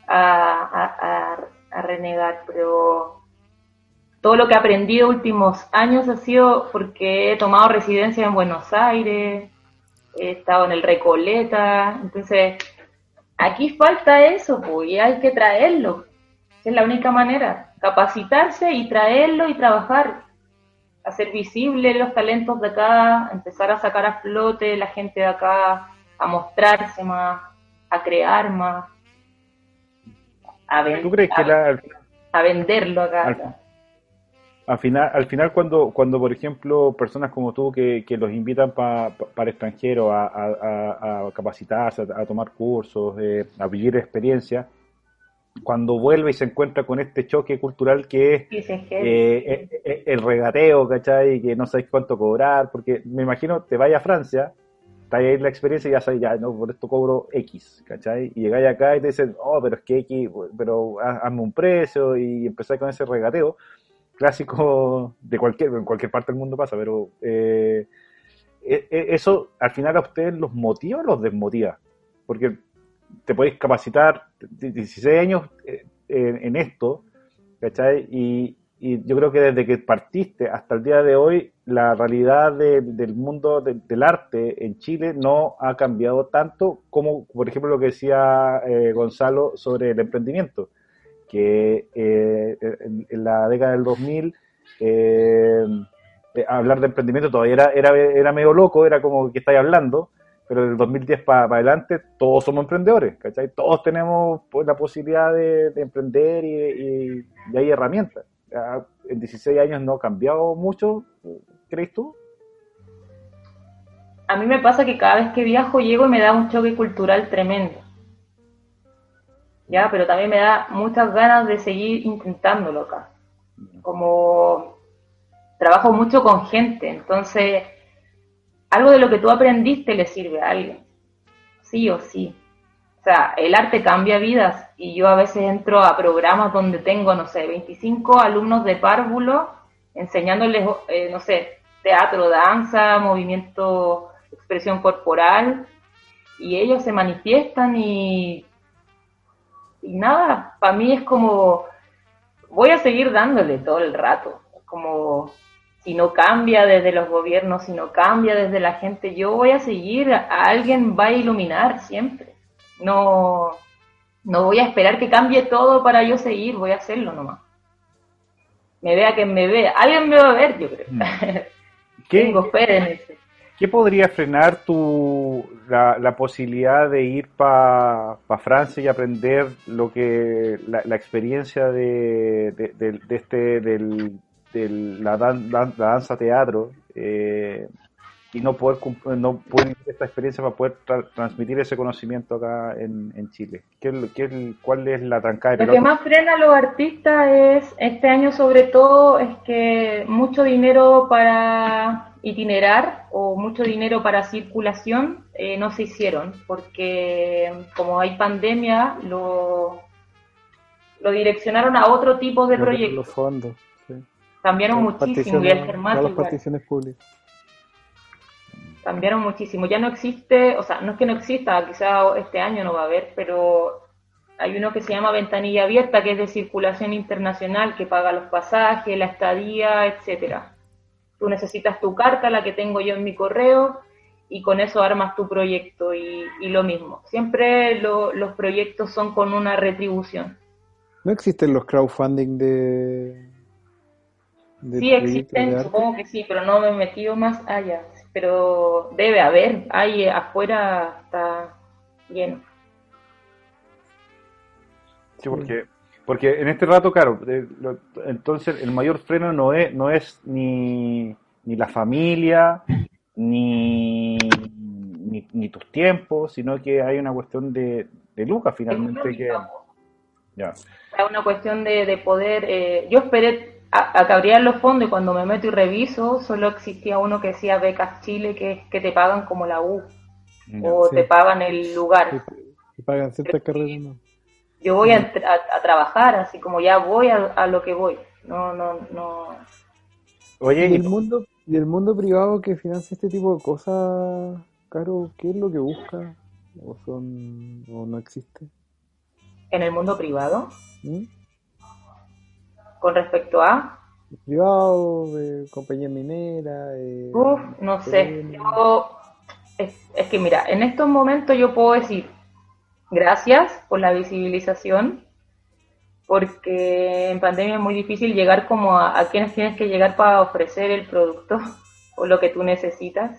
a, renegar, pero todo lo que he aprendido últimos años ha sido porque he tomado residencia en Buenos Aires, he estado en el Recoleta, entonces aquí falta eso, pues, y hay que traerlo, es la única manera, capacitarse y traerlo y trabajar, hacer visible los talentos de acá, empezar a sacar a flote la gente de acá, a mostrarse más, a crear más, a, ¿Tú crees que la, a venderlo acá. Al, final, al final cuando, cuando, por ejemplo, personas como tú que, los invitan para extranjeros a, capacitarse, a, tomar cursos, eh, a vivir experiencias, cuando vuelve y se encuentra con este choque cultural que es eh, eh, eh, el regateo, ¿cachai? Que no sabes cuánto cobrar, porque me imagino te vayas a Francia ahí la experiencia y ya sabes, ya, no, por esto cobro X, ¿cachai? Y llegáis acá y te dicen, oh, pero es que X, pero hazme un precio y empezáis con ese regateo clásico de cualquier, en cualquier parte del mundo pasa, pero eh, e, e, eso al final a ustedes los motiva o los desmotiva, porque te podéis capacitar 16 años eh, en esto, ¿cachai? Y, y yo creo que desde que partiste hasta el día de hoy, la realidad del mundo del arte en Chile no ha cambiado tanto como, por ejemplo, lo que decía eh, Gonzalo sobre el emprendimiento, que eh, en, la década del 2000 eh, hablar de emprendimiento todavía era, era, era medio loco, era como que estáis hablando, pero del 2010 para adelante todos somos emprendedores, ¿cachai? Todos tenemos pues, la posibilidad de, emprender y hay herramientas en 16 años no ha cambiado mucho, ¿crees tú? A mí me pasa que cada vez que viajo llego y me da un choque cultural tremendo. Ya, pero también me da muchas ganas de seguir intentándolo acá. Como trabajo mucho con gente, entonces algo de lo que tú aprendiste le sirve a alguien. Sí o sí. O sea, el arte cambia vidas y yo a veces entro a programas donde tengo, no sé, 25 alumnos de párvulo enseñándoles, eh, no sé, teatro, danza, movimiento, expresión corporal y ellos se manifiestan y, y nada, para mí es como, voy a seguir dándole todo el rato, como si no cambia desde los gobiernos, si no cambia desde la gente, yo voy a seguir, a alguien va a iluminar siempre. No, no voy a esperar que cambie todo para yo seguir, voy a hacerlo nomás. Me vea que me vea. Alguien me va a ver, yo creo. Mm. ¿Qué, Tengo ¿Qué podría frenar tu, la, posibilidad de ir para Francia y aprender lo que la, experiencia de, de, este del, la, danza teatro eh, y no poder no poder esta experiencia para poder transmitir ese conocimiento acá en, Chile? ¿Qué, qué, ¿Cuál es la trancada? Lo que más frena a los artistas es, este año sobre todo, es que mucho dinero para itinerar o mucho dinero para circulación eh, no se hicieron, porque como hay pandemia, lo, lo direccionaron a otro tipo de proyectos. Los fondos, Cambiaron muchísimo y el Las particiones públicas cambiaron muchísimo. Ya no existe, o sea, no es que no exista, quizá este año no va a haber, pero hay uno que se llama ventanilla abierta, que es de circulación internacional, que paga los pasajes, la estadía, etcétera. Tú necesitas tu carta, la que tengo yo en mi correo, y con eso armas tu proyecto y, lo mismo. Siempre los proyectos son con una retribución. ¿No existen los crowdfunding de... sí existen, supongo que sí, pero no me he metido más allá. Pero debe haber, ahí afuera está lleno. Sí, porque, porque en este rato, claro, entonces el mayor freno no es, no es ni, ni la familia, ni, ni, tus tiempos, sino que hay una cuestión de, de Lucas finalmente que... Ya. Es una cuestión de, poder... Eh, yo esperé a, a, que abrieran los fondos y cuando me meto y reviso, solo existía uno que decía Becas Chile, que, que te pagan como la U, o te pagan el lugar. Te pagan ciertas carreras, ¿no? Yo voy a, a, trabajar, así como ya voy a, lo que voy. No, no, no. Oye, ¿y el mundo, y el mundo privado que financia este tipo de cosas, Caro, qué es lo que busca? ¿O, son, o no existe? ¿En el mundo privado? ¿Mm? ¿Con respecto a? Privado, de compañía minera. Uf, no sé. es, es que mira, en estos momentos yo puedo decir, gracias por la visibilización, porque en pandemia es muy difícil llegar como a, quienes tienes que llegar para ofrecer el producto o lo que tú necesitas.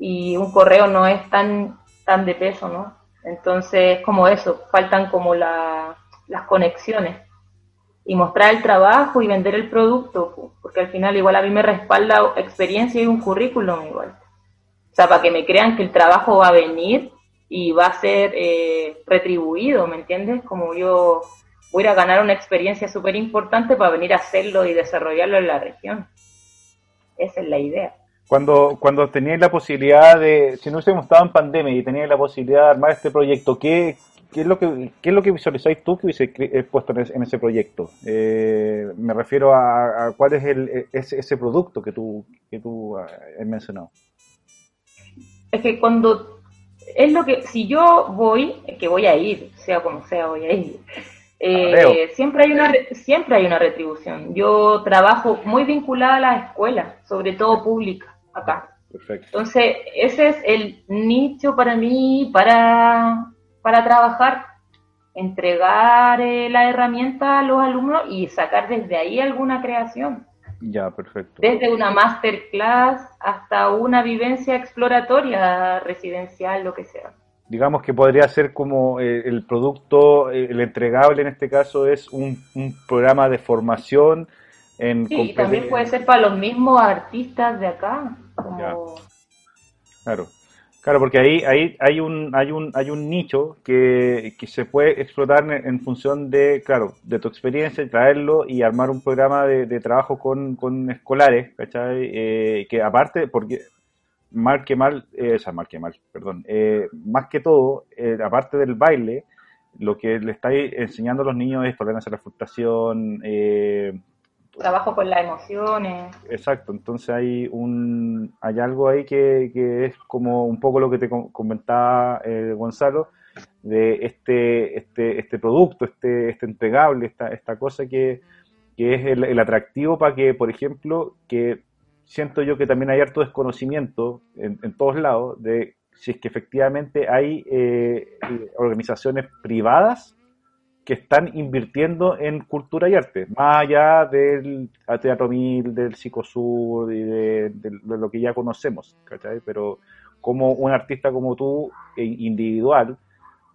Y un correo no es tan, tan de peso, ¿no? Entonces, como eso, faltan como las conexiones y mostrar el trabajo y vender el producto, porque al final igual a mí me respalda experiencia y un currículum igual. O sea, para que me crean que el trabajo va a venir y va a ser eh, retribuido, ¿me entiendes? Como yo voy a ganar una experiencia súper importante para venir a hacerlo y desarrollarlo en la región. Esa es la idea. Cuando, cuando teníais la posibilidad de, si no hubiésemos estado en pandemia y teníais la posibilidad de armar este proyecto, ¿qué, qué es lo que qué es lo que visualizáis tú que hubiese eh, puesto en ese, proyecto? Eh, me refiero a, cuál es el, ese, ese producto que tú, que tú has mencionado. Es que cuando es lo que, si yo voy, que voy a ir, sea como sea, voy a ir. Eh, siempre hay una siempre hay una retribución. Yo trabajo muy vinculada a la escuela, sobre todo pública, acá. Perfecto. Entonces, ese es el nicho para mí para, para trabajar, entregar eh, la herramienta a los alumnos y sacar desde ahí alguna creación. Ya, perfecto. Desde una masterclass hasta una vivencia exploratoria residencial, lo que sea. Digamos que podría ser como eh, el producto, eh, el entregable en este caso es un, programa de formación en... Sí, y también puede ser para los mismos artistas de acá. Claro. Claro, porque ahí, ahí hay un hay un hay un nicho que, se puede explotar en, función de, claro, de tu experiencia, traerlo y armar un programa de, trabajo con, con escolares, ¿cachai? Eh, que aparte, porque mal que mal, eh, o sea, mal que mal, perdón, eh, más que todo, eh, aparte del baile, lo que le estáis enseñando a los niños es tolerancia a la frustración, eh, trabajo con las emociones. Exacto, entonces hay un hay algo ahí que, que es como un poco lo que te comentaba eh, Gonzalo de este este este producto, este este entregable, esta esta cosa que, que es el, atractivo para que, por ejemplo, que siento yo que también hay harto desconocimiento en, en todos lados de si es que efectivamente hay eh, organizaciones privadas están invirtiendo en cultura y arte, más allá del Teatro Mil, del Psicosur y de, lo que ya conocemos, ¿cachai? Pero como un artista como tú, eh, individual,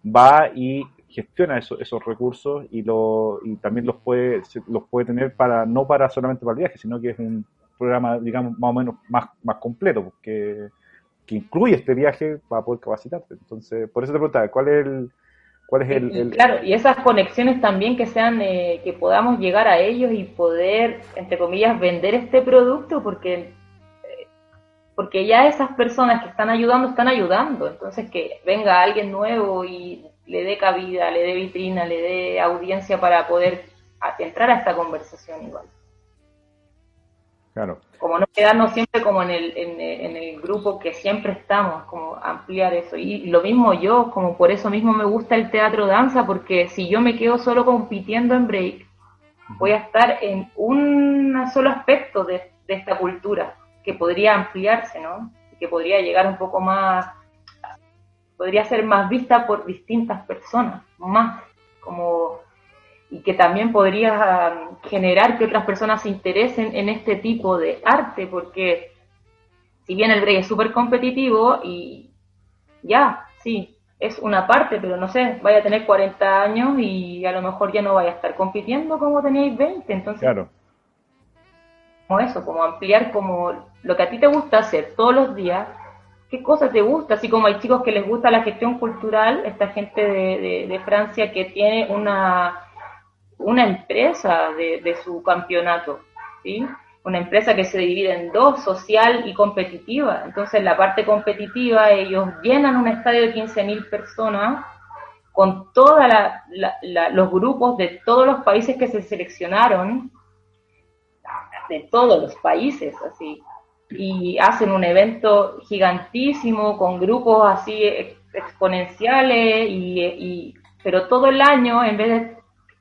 va y gestiona esos recursos y, lo, y también los puede, los puede tener para no para solamente para el viaje, sino que es un programa, digamos, más o menos más, más completo, porque, que incluye este viaje para poder capacitarte. Entonces, por eso te preguntaba, ¿cuál es el ¿Cuál es el, Claro, y esas conexiones también que sean, eh, que podamos llegar a ellos y poder, entre comillas, vender este producto, porque, eh, porque ya esas personas que están ayudando, están ayudando. Entonces, que venga alguien nuevo y le dé cabida, le dé vitrina, le dé audiencia para poder entrar a esta conversación igual. Claro. Como no quedarnos siempre como en el, en, el grupo que siempre estamos, como ampliar eso. Y lo mismo yo, como por eso mismo me gusta el teatro danza, porque si yo me quedo solo compitiendo en break, voy a estar en un solo aspecto de, de esta cultura, que podría ampliarse, ¿no? Que podría llegar un poco más, podría ser más vista por distintas personas, más como y que también podría um, generar que otras personas se interesen en este tipo de arte, porque si bien el break es súper competitivo y ya, sí, es una parte, pero no sé, vaya a tener 40 años y a lo mejor ya no vaya a estar compitiendo como tenéis 20, entonces... Claro. Como eso, como ampliar como lo que a ti te gusta hacer todos los días, qué cosa te gusta, así como hay chicos que les gusta la gestión cultural, esta gente de, de Francia que tiene una una empresa de, su campeonato, ¿sí? Una empresa que se divide en dos, social y competitiva. Entonces, la parte competitiva, ellos llenan un estadio de 15.000 personas con todos los grupos de todos los países que se seleccionaron, de todos los países, así, y hacen un evento gigantísimo con grupos así exponenciales, y, pero todo el año, en vez de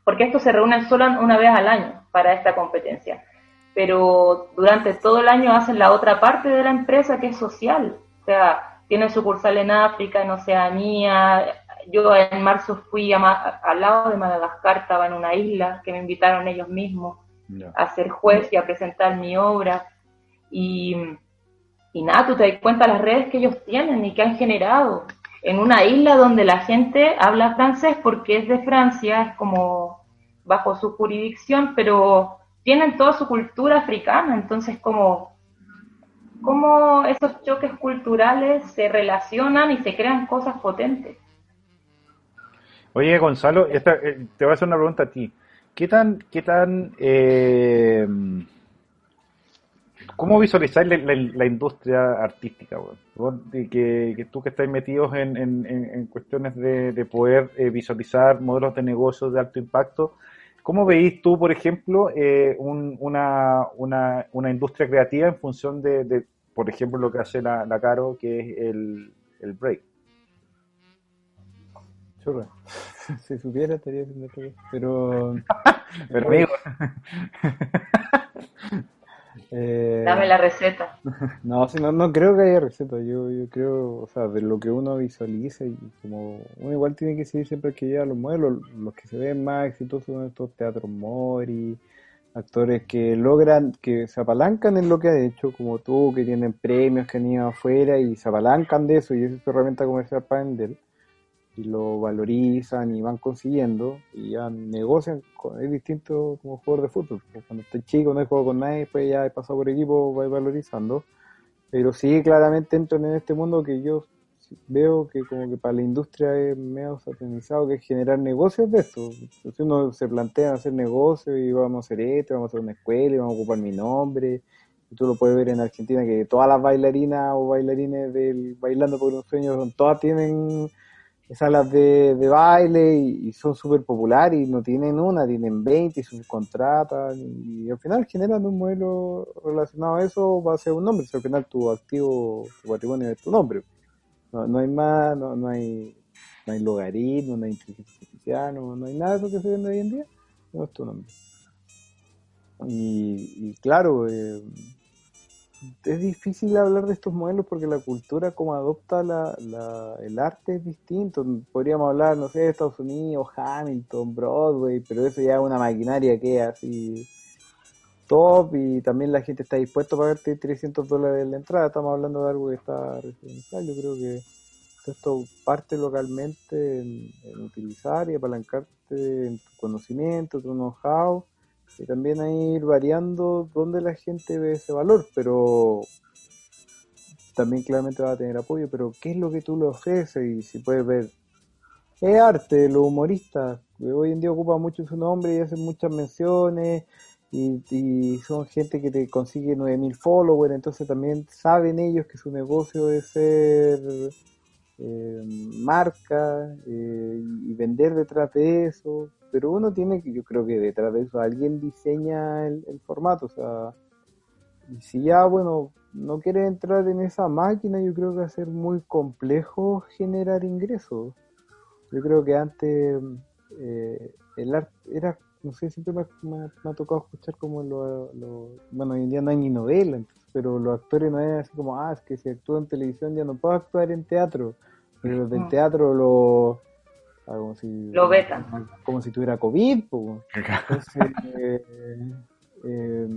porque estos se reúnen solo una vez al año para esta competencia. Pero durante todo el año hacen la otra parte de la empresa que es social. O sea, tienen sucursal en África, en Oceanía. Yo en marzo fui al lado de Madagascar, estaba en una isla que me invitaron ellos mismos a ser juez y a presentar mi obra. Y, y nada, tú te das cuenta de las redes que ellos tienen y que han generado en una isla donde la gente habla francés porque es de Francia, es como bajo su jurisdicción, pero tienen toda su cultura africana, entonces como cómo esos choques culturales se relacionan y se crean cosas potentes. Oye, Gonzalo, esta, eh, te voy a hacer una pregunta a ti. ¿Qué tan, qué tan eh, ¿Cómo visualizáis la, industria artística? que, tú que estáis metidos en, cuestiones de, poder eh, visualizar modelos de negocios de alto impacto, ¿cómo veis tú, por ejemplo, eh, una, industria creativa en función de, por ejemplo, lo que hace la, Caro, que es el, el break? Churra. si supiera estaría haciendo. Pero. Pero amigo. Eh, Dame la receta. No, no, no creo que haya receta. Yo, yo creo, o sea, de lo que uno visualiza y como uno igual tiene que seguir siempre que llega los modelos, los que se ven más exitosos son estos teatros mori, actores que logran, que se apalancan en lo que ha hecho, como tú, que tienen premios que han ido afuera y se apalancan de eso y esa es su herramienta comercial para vender y lo valorizan y van consiguiendo y ya negocian, es distinto como jugador de fútbol, cuando estoy chico no he jugado con nadie, pues ya he pasado por equipo, voy valorizando, pero sí claramente entran en este mundo que yo veo que como que para la industria es medio satanizado que es generar negocios de esto, si uno se plantea hacer negocios y vamos a hacer esto, vamos a hacer una escuela y vamos a ocupar mi nombre, y tú lo puedes ver en Argentina que todas las bailarinas o bailarines del Bailando por un Sueño, todas tienen salas de, de baile y, son súper populares y no tienen una, tienen 20 y subcontratan y, y al final generan un modelo relacionado a eso va a ser un nombre, si al final tu activo, tu patrimonio es tu nombre. No, no hay más, no, no hay no hay logaritmo, no hay inteligencia artificial, no, hay nada de eso que se vende hoy en día, no es tu nombre. Y, y claro, eh, es difícil hablar de estos modelos porque la cultura como adopta la, el arte es distinto. Podríamos hablar, no sé, de Estados Unidos, Hamilton, Broadway, pero eso ya es una maquinaria que es así top y también la gente está dispuesta a pagarte 300 dólares en la entrada. Estamos hablando de algo que está residencial. Yo creo que esto parte localmente en, en utilizar y apalancarte en tu conocimiento, tu know-how y también hay ir variando dónde la gente ve ese valor, pero también claramente va a tener apoyo, pero ¿qué es lo que tú le ofreces? Y si puedes ver, es arte, los humoristas, hoy en día ocupa mucho su nombre y hacen muchas menciones, y, son gente que te consigue 9000 followers, entonces también saben ellos que su negocio es ser eh, marca eh, y vender detrás de eso, pero uno tiene que, yo creo que detrás de eso alguien diseña el, formato, o sea, y si ya, bueno, no quieres entrar en esa máquina, yo creo que va a ser muy complejo generar ingresos. Yo creo que antes eh, el arte era, no sé, siempre me, ha tocado escuchar como lo, bueno, hoy en día no hay ni novela, pero los actores no es así como, ah, es que si actúo en televisión ya no puedo actuar en teatro, pero los del mm. teatro lo... Ah, como si, lo vetan. Como si tuviera COVID. Entonces, eh, eh,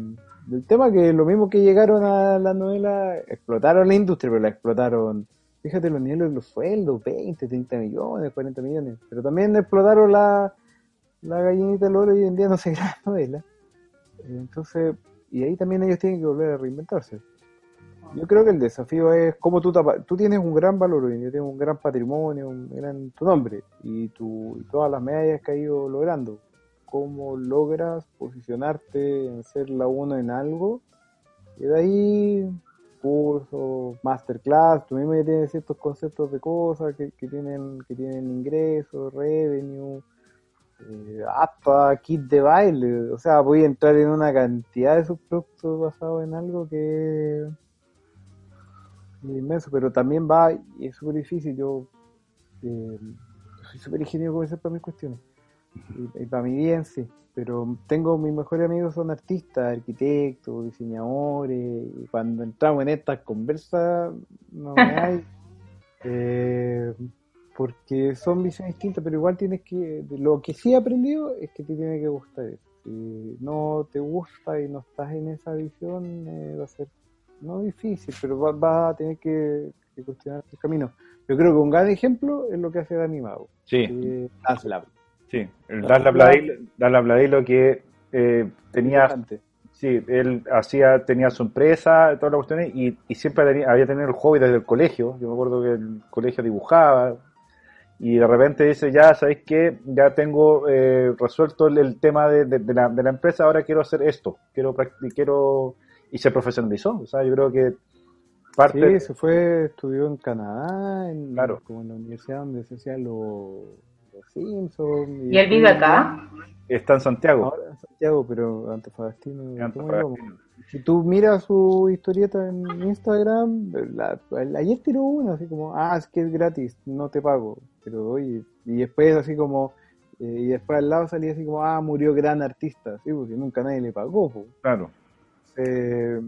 el tema que lo mismo que llegaron a la novela, explotaron la industria, pero la explotaron, fíjate los niveles de los sueldos, 20, 30 millones, 40 millones, pero también explotaron la, la gallinita y hoy en día no se graba novela. Entonces, y ahí también ellos tienen que volver a reinventarse. Yo creo que el desafío es cómo tú tú tienes un gran valor hoy día, tienes un gran patrimonio, un gran tu nombre y, tu, y todas las medallas que has ido logrando cómo logras posicionarte en ser la uno en algo. Y de ahí, cursos, masterclass, tú mismo ya tienes ciertos conceptos de cosas que, tienen, que tienen ingresos, revenue, eh, kit de baile. O sea, voy a entrar en una cantidad de subproductos basados en algo que es inmenso, pero también va, y es súper difícil, yo eh, soy súper ingeniero comercial para mis cuestiones y, para mí bien, sí. Pero tengo mis mejores amigos son artistas, arquitectos, diseñadores, y cuando entramos en estas conversas no me hay. Eh, porque son visiones distintas, pero igual tienes que. Lo que sí he aprendido es que te tiene que gustar eso. Si no te gusta y no estás en esa visión, eh, va a ser no difícil, pero vas va a tener que, cuestionar tu camino. Yo creo que un gran ejemplo es lo que hace Dani Mago. Sí. Eh, Sí, el Darla lo que eh, tenía. Sí, él hacía, tenía su empresa, todas las cuestiones, y, y siempre había tenido el hobby desde el colegio. Yo me acuerdo que el colegio dibujaba, y de repente dice, ya, ¿sabéis qué? Ya tengo eh, resuelto el, tema de, de, la, de, la, empresa, ahora quiero hacer esto, quiero quiero y se profesionalizó. O sea, yo creo que parte... Sí, se fue, estudió en Canadá, en, claro. como en la universidad donde se hacía lo Simpson. ¿Y, él vive acá? Está en Santiago. Ahora en Santiago, pero Antofagastino. Si tú miras su historieta en Instagram, ayer tiró una así como, ah, es que es gratis, no te pago. Pero oye, y después así como, eh, y después al lado salía así como, ah, murió gran artista, sí, porque nunca nadie le pagó. Claro. Eh,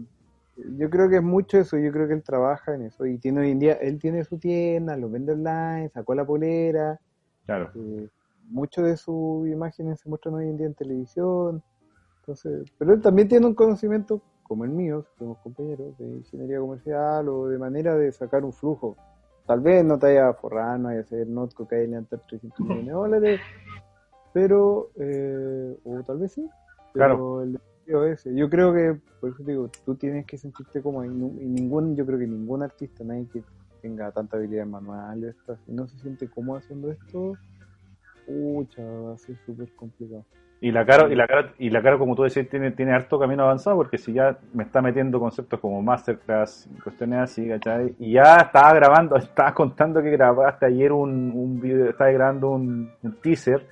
yo creo que es mucho eso, yo creo que él trabaja en eso y tiene hoy en día, él tiene su tienda, lo vende online, sacó la polera, Claro. Eh, muchas de sus imágenes se muestran hoy en día en televisión. Entonces, pero él también tiene un conocimiento, como el mío, somos compañeros, de ingeniería comercial o de manera de sacar un flujo. Tal vez no te haya a forrar, no vaya a hacer notco que haya levantar 300 millones de dólares, pero, eh, o tal vez sí. Pero el ese. Yo creo que, por eso digo, tú tienes que sentirte como, y ningún, yo creo que ningún artista, nadie que tenga tanta habilidad manual y no se siente cómodo haciendo esto, pucha, va a ser súper complicado. Y la cara, y la cara, y la cara como tú decías, tiene, tiene harto camino avanzado, porque si ya me está metiendo conceptos como masterclass, cuestiones así, ¿cachai? Y ya estaba grabando, estaba contando que grabaste ayer un, un video, estaba grabando un, teaser,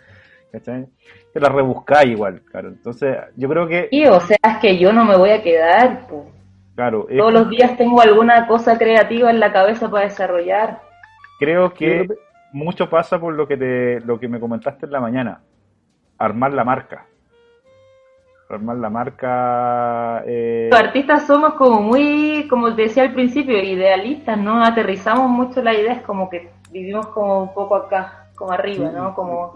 ¿cachai? Que la rebuscáis igual, claro. Entonces, yo creo que... Y o sea, es que yo no me voy a quedar, pues todos los días tengo alguna cosa creativa en la cabeza para desarrollar. Creo que mucho pasa por lo que te, lo que me comentaste en la mañana. Armar la marca. Armar la marca. Eh... Los artistas somos como muy, como te decía al principio, idealistas, ¿no? Aterrizamos mucho las ideas, como que vivimos como un poco acá, como arriba, ¿no? Como,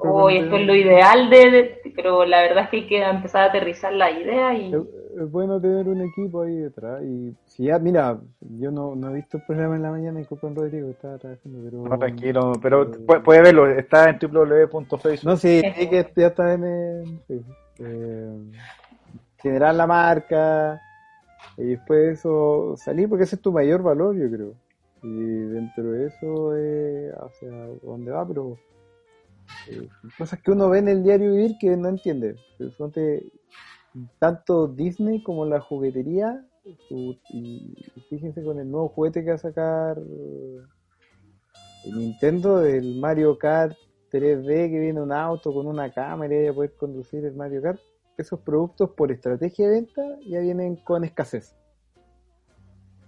hoy esto es lo ideal de, Pero la verdad es que hay que empezar a aterrizar la idea y es bueno tener un equipo ahí detrás. Y si ya, mira, yo no, no he visto el programa en la mañana y con Rodrigo estaba trabajando, pero. No, tranquilo, pero puede, verlo, está en www.facebook. No, sí, que ya está en. Eh, generar la marca y después de eso salir, porque ese es tu mayor valor, yo creo. Y dentro de eso es hacia dónde va, pero. Eh, cosas que uno ve en el diario vivir que no entiende. Tanto Disney como la juguetería, y fíjense con el nuevo juguete que va a sacar el Nintendo del Mario Kart 3D, que viene un auto con una cámara y a poder conducir el Mario Kart. esos productos por estrategia de venta ya vienen con escasez.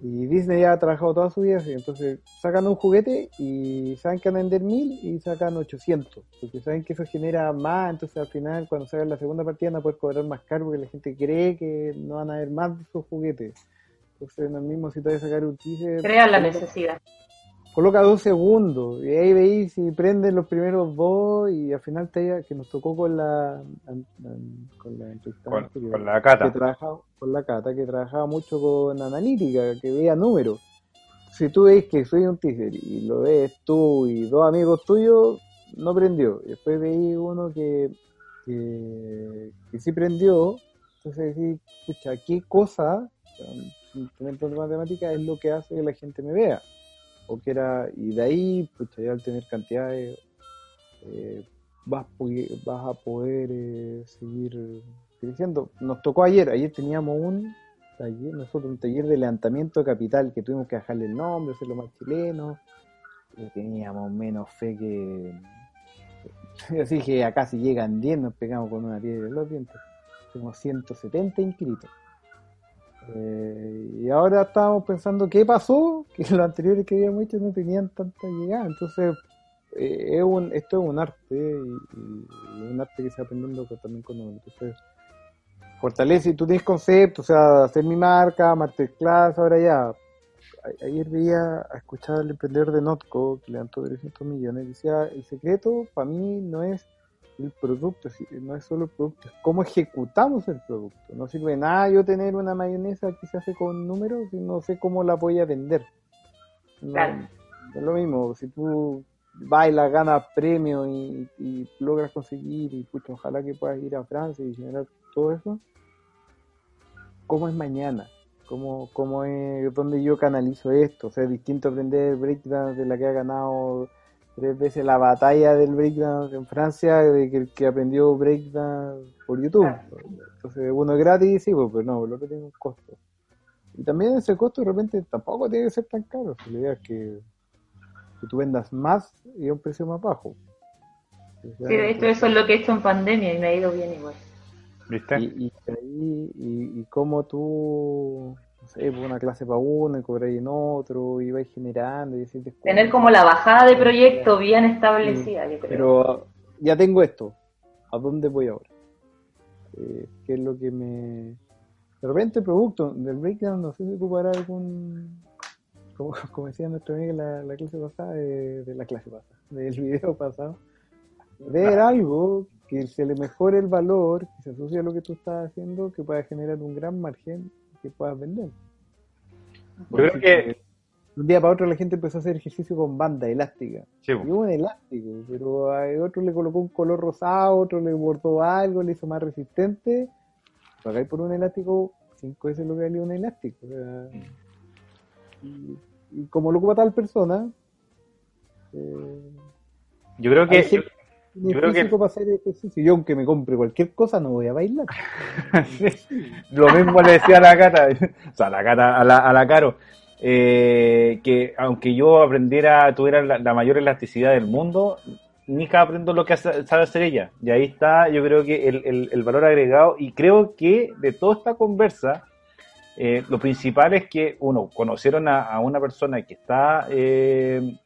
Y Disney ya ha trabajado toda su vida así, entonces sacan un juguete y saben que van a vender mil y sacan 800, porque saben que eso genera más, entonces al final cuando sacan la segunda partida no pueden cobrar más caro porque la gente cree que no van a haber más de esos juguetes. Entonces en el mismo si te vas a sacar un teaser... Crean la necesidad coloca dos segundos y ahí veis si prenden los primeros dos y al final te que nos tocó con la con la con, la cata. que trabajaba, con la cata que trabajaba mucho con analítica que veía números. Si tú ves que soy un teaser y lo ves tú y dos amigos tuyos no prendió. Después veis uno que que, sí prendió. Entonces decís escucha qué cosa instrumento de matemática es lo que hace que la gente me vea o que era, y de ahí, pues ya al tener cantidades, eh, vas, vas a poder eh, seguir creciendo. Nos tocó ayer, ayer teníamos un taller, nosotros un taller de levantamiento de capital que tuvimos que dejarle el nombre, hacerlo más chileno, teníamos menos fe que... Así que acá si llegan 10 nos pegamos con una piedra en los dientes. Tenemos 170 inscritos. Eh, y ahora estábamos pensando qué pasó, que los anteriores que habíamos hecho no tenían tanta llegada. Entonces, eh, es un, esto es un arte y, un arte que se va aprendiendo también con uno. Entonces, fortalece, tú tienes concepto, o sea, hacer mi marca, masterclass, ahora ya. Ayer veía a escuchar al emprendedor de Notco, que levantó 300 millones, decía, el secreto para mí no es el producto, no es solo el producto, es cómo ejecutamos el producto. No sirve nada yo tener una mayonesa que se hace con números y no sé cómo la voy a vender. es lo mismo, si tú bailas, ganas premio y, logras conseguir, y pucha, ojalá que puedas ir a Francia y generar todo eso, ¿cómo es mañana? ¿Cómo, cómo es donde yo canalizo esto? O sea, es distinto aprender breakdance de la que ha ganado tres veces la batalla del breakdance en Francia de que el que aprendió breakdance por YouTube. Entonces, uno es gratis, sí, pues, pero no, el otro tiene un costo. Y también ese costo de repente tampoco tiene que ser tan caro. La idea es que, que tú vendas más y a un precio más bajo. Sí, esto eso es lo que he hecho en pandemia y me ha ido bien igual. ¿Viste? Y, y, y, y cómo tú pues, una clase para uno y cobráis en otro, y vais generando. Y Tener como la bajada de proyecto bien establecida, Pero ya tengo esto, ¿a dónde voy ahora? Eh, ¿Qué es lo que me... De repente el producto del breakdown, no sé si ocupará algún... Como, como decía nuestra amiga en la, clase pasada, de, la clase pasada, del video pasado, ver algo que se le mejore el valor, que se asocie a lo que tú estás haciendo, que pueda generar un gran margen que puedas vender. Yo creo que un día para otro la gente empezó a hacer ejercicio con banda elástica. Sí. Y un elástico, pero a otro le colocó un color rosado, otro le bordó algo, le hizo más resistente. Pagáis por un elástico cinco veces lo que valía un elástico. y, como lo ocupa tal persona, eh, yo creo que yo creo que... para hacer ejercicio. Yo, aunque me compre cualquier cosa, no voy a bailar. Lo mismo le decía a la Cata, o sea, a la Cata, a la, a la Caro, eh, que aunque yo aprendiera, tuviera la, mayor elasticidad del mundo, ni cada aprendo lo que sabe hacer ella. Y ahí está, yo creo que el, el, valor agregado. Y creo que de toda esta conversa, eh, lo principal es que, uno, conocieron a, una persona que está eh,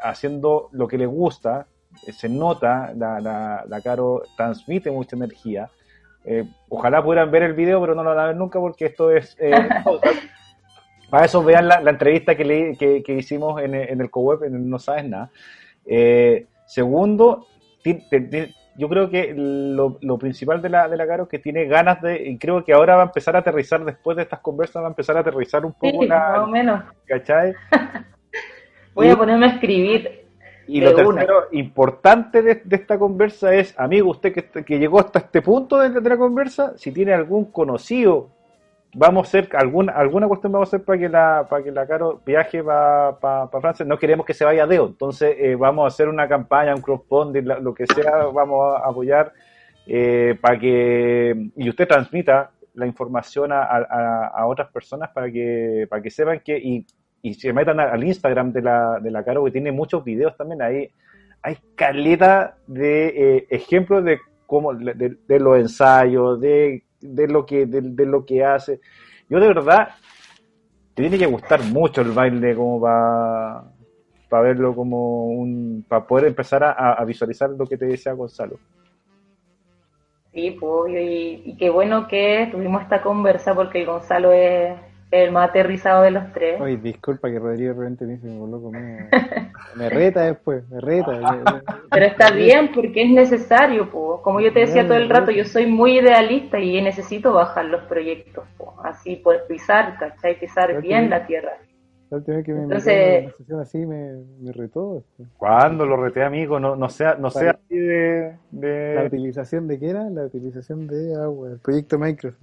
haciendo lo que le gusta, eh, se nota, la, la, Caro transmite mucha energía. Eh, ojalá pudieran ver el video, pero no lo van a ver nunca porque esto es... Eh, para eso vean la, entrevista que, le, que, hicimos en, en el co-web, en No Sabes Nada. segundo, yo creo que lo, lo, principal de la, de la Caro es que tiene ganas de, y creo que ahora va a empezar a aterrizar, después de estas conversas, va a empezar a aterrizar un poco la... Más o menos. ¿Cachai? Voy a ponerme a escribir y lo tercero importante de, esta conversa es, amigo, usted que, que llegó hasta este punto de, la conversa, si tiene algún conocido, vamos a hacer alguna, alguna cuestión vamos a hacer para que la, para que la Caro viaje para pa, Francia. No queremos que se vaya a Deo, entonces eh, vamos a hacer una campaña, un crowdfunding, lo que sea, vamos a apoyar eh, para que y usted transmita la información a, a, otras personas para que para que sepan que y y se metan al Instagram de la, de la Caro, que tiene muchos videos también, ahí hay caleta de eh, ejemplos de cómo, de, los ensayos, de, de lo que, de, lo que hace. Yo de verdad, te tiene que gustar mucho el baile como para verlo como un, para poder empezar a, visualizar lo que te decía Gonzalo. Sí, pues, y, y, qué bueno que tuvimos esta conversa porque Gonzalo es el más aterrizado de los tres. Oye, disculpa que Rodrigo de repente me dice, loco, me, me reta después, me reta. Pero está bien porque es necesario, pues. como yo te decía todo el rato, yo soy muy idealista y necesito bajar los proyectos, pues. así poder pisar, ¿cachai? Pisar bien la tierra. La última que me Entonces, una así me, me retó. ¿Cuándo lo reté, amigo? No, no sea, no sea así de, de, ¿La utilización de qué era? La utilización de agua, el proyecto Microsoft.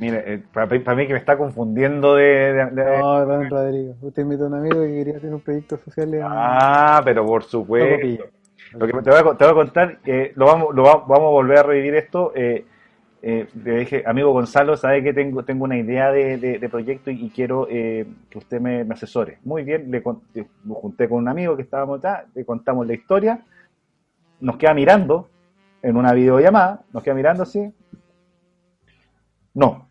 Mire, eh, para, mí que me está confundiendo de... No, don Rodrigo. Usted invitó a un amigo que quería hacer un proyecto social. Ah, pero por supuesto. Lo que te voy a, te voy a contar, eh, lo, vamos, lo vamos a volver a revivir esto. Eh, eh, le dije, amigo Gonzalo, sabe que tengo, tengo una idea de, proyecto y, quiero eh, que usted me, asesore. Muy bien, le, junté con un amigo que estábamos acá, le contamos la historia, nos queda mirando en una videollamada, nos queda mirando así. No,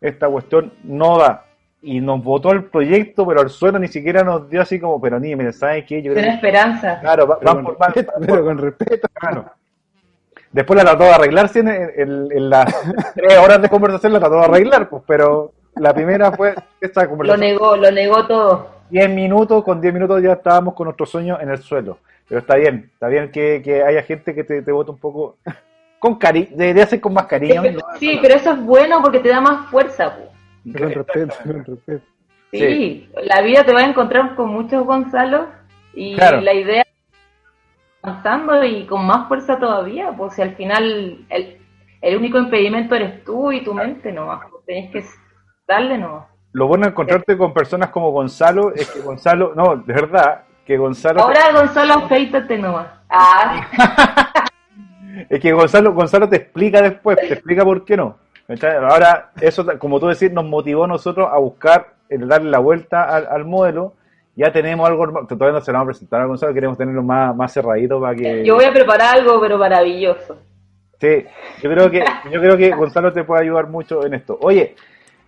esta cuestión no da. Y nos votó el proyecto, pero al suelo ni siquiera nos dio así como, pero ni, me ¿sabes qué? Yo Tiene esperanza. Claro, va, por, pero con respeto. Claro. Después la trató de arreglarse en, las tres horas de conversación, la trató de arreglar, pues, pero la primera fue esta conversación. Lo negó, lo negó todo. Diez minutos, con diez minutos ya estábamos con nuestro sueño en el suelo. Pero está bien, está bien que, que haya gente que te, te vote un poco con cariño, debería ser con más cariño. Sí, pero, eso es bueno porque te da más fuerza. Con respeto, con respeto. Sí, la vida te va a encontrar con muchos Gonzalo y la idea avanzando y con más fuerza todavía, pues si al final el, el único impedimento eres tú y tu mente no pues, tenés que darle no Lo bueno de encontrarte con personas como Gonzalo es que Gonzalo, no, de verdad, que Gonzalo... Ahora Gonzalo, afeítate nomás. Ah. es que Gonzalo, Gonzalo te explica después, te explica por qué no. Ahora, eso, como tú decís, nos motivó a nosotros a buscar, el darle la vuelta al, al modelo ya tenemos algo, todavía no se lo vamos a presentar a Gonzalo, queremos tenerlo más, más cerradito para que... Yo voy a preparar algo, pero maravilloso. Sí, yo creo que, yo creo que Gonzalo te puede ayudar mucho en esto. Oye,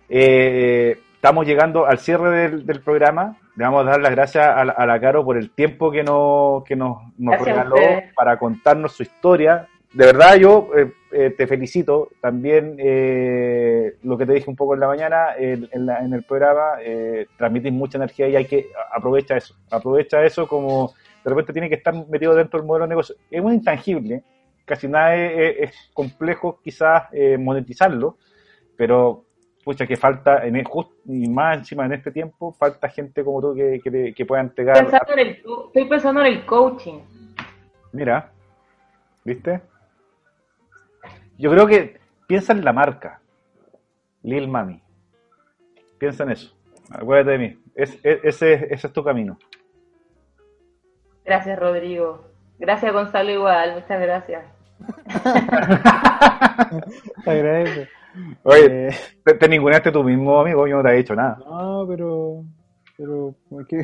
eh, estamos llegando al cierre del, programa. Le vamos a dar las gracias a la, Caro por el tiempo que nos, que nos, regaló para contarnos su historia, de verdad yo eh, eh, te felicito. También eh, lo que te dije un poco en la mañana, en, el programa, transmitís mucha energía y hay que aprovechar eso. Aprovecha eso como de repente tiene que estar metido dentro del modelo de negocio. Es muy intangible, casi nada es, complejo quizás monetizarlo, pero pucha que falta, en y más encima en este tiempo, falta gente como tú que, que, que pueda entregar. estoy pensando en el coaching. Mira, ¿viste? Yo creo que piensa en la marca. Lil Mami. Piensa en eso. Acuérdate de mí. ese, ese es tu camino. Gracias, Rodrigo. Gracias, Gonzalo, igual. Muchas gracias. Agradezco. Oye, eh, te, te ninguneaste tú mismo, amigo. Yo no te he dicho nada. No, pero. Pero. Aquí,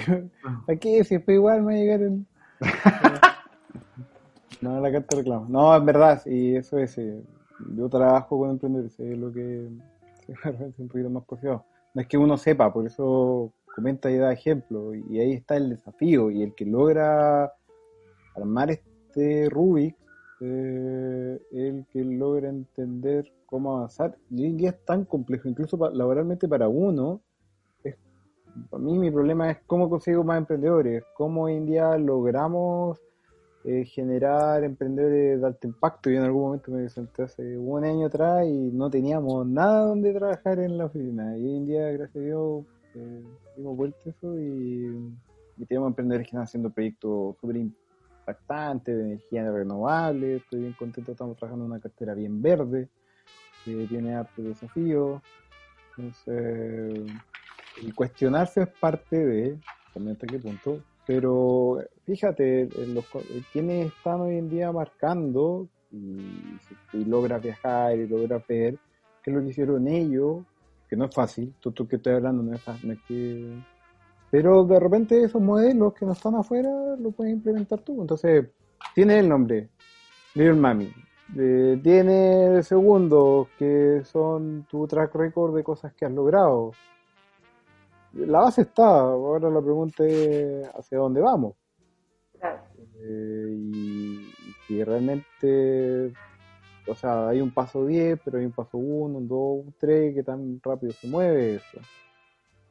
aquí si fue igual me llegaron. no, la carta reclamo. No, es verdad, y eso es. Eh, yo trabajo con emprendedores, es lo que es un poquito más confiado. No es que uno sepa, por eso comenta y da ejemplo, y ahí está el desafío, y el que logra armar este Rubik, eh, el que logra entender cómo avanzar, y hoy en día es tan complejo, incluso laboralmente para uno, es, para mí mi problema es cómo consigo más emprendedores, cómo hoy en día logramos eh, generar emprendedores de alto impacto. Yo en algún momento me senté hace un año atrás y no teníamos nada donde trabajar en la oficina. Y hoy en día, gracias a Dios, eh, dimos vuelta eso y, tenemos emprendedores que están haciendo proyectos súper impactantes de energía renovable. Estoy bien contento, estamos trabajando en una cartera bien verde que tiene altos desafíos. Entonces, el cuestionarse es parte de, también hasta qué punto, pero fíjate, los, quienes están hoy en día marcando y, y logras viajar y logras ver qué es lo que hicieron ellos, que no es fácil, todo esto que estoy hablando no es fácil, que... pero de repente esos modelos que no están afuera lo puedes implementar tú, entonces tiene el nombre, Little Mami. Eh, tiene segundos que son tu track record de cosas que has logrado. La base está, ahora la pregunta es hacia dónde vamos. Eh, y, y realmente, o sea, hay un paso 10, pero hay un paso 1, un 2, un 3, que tan rápido se mueve eso.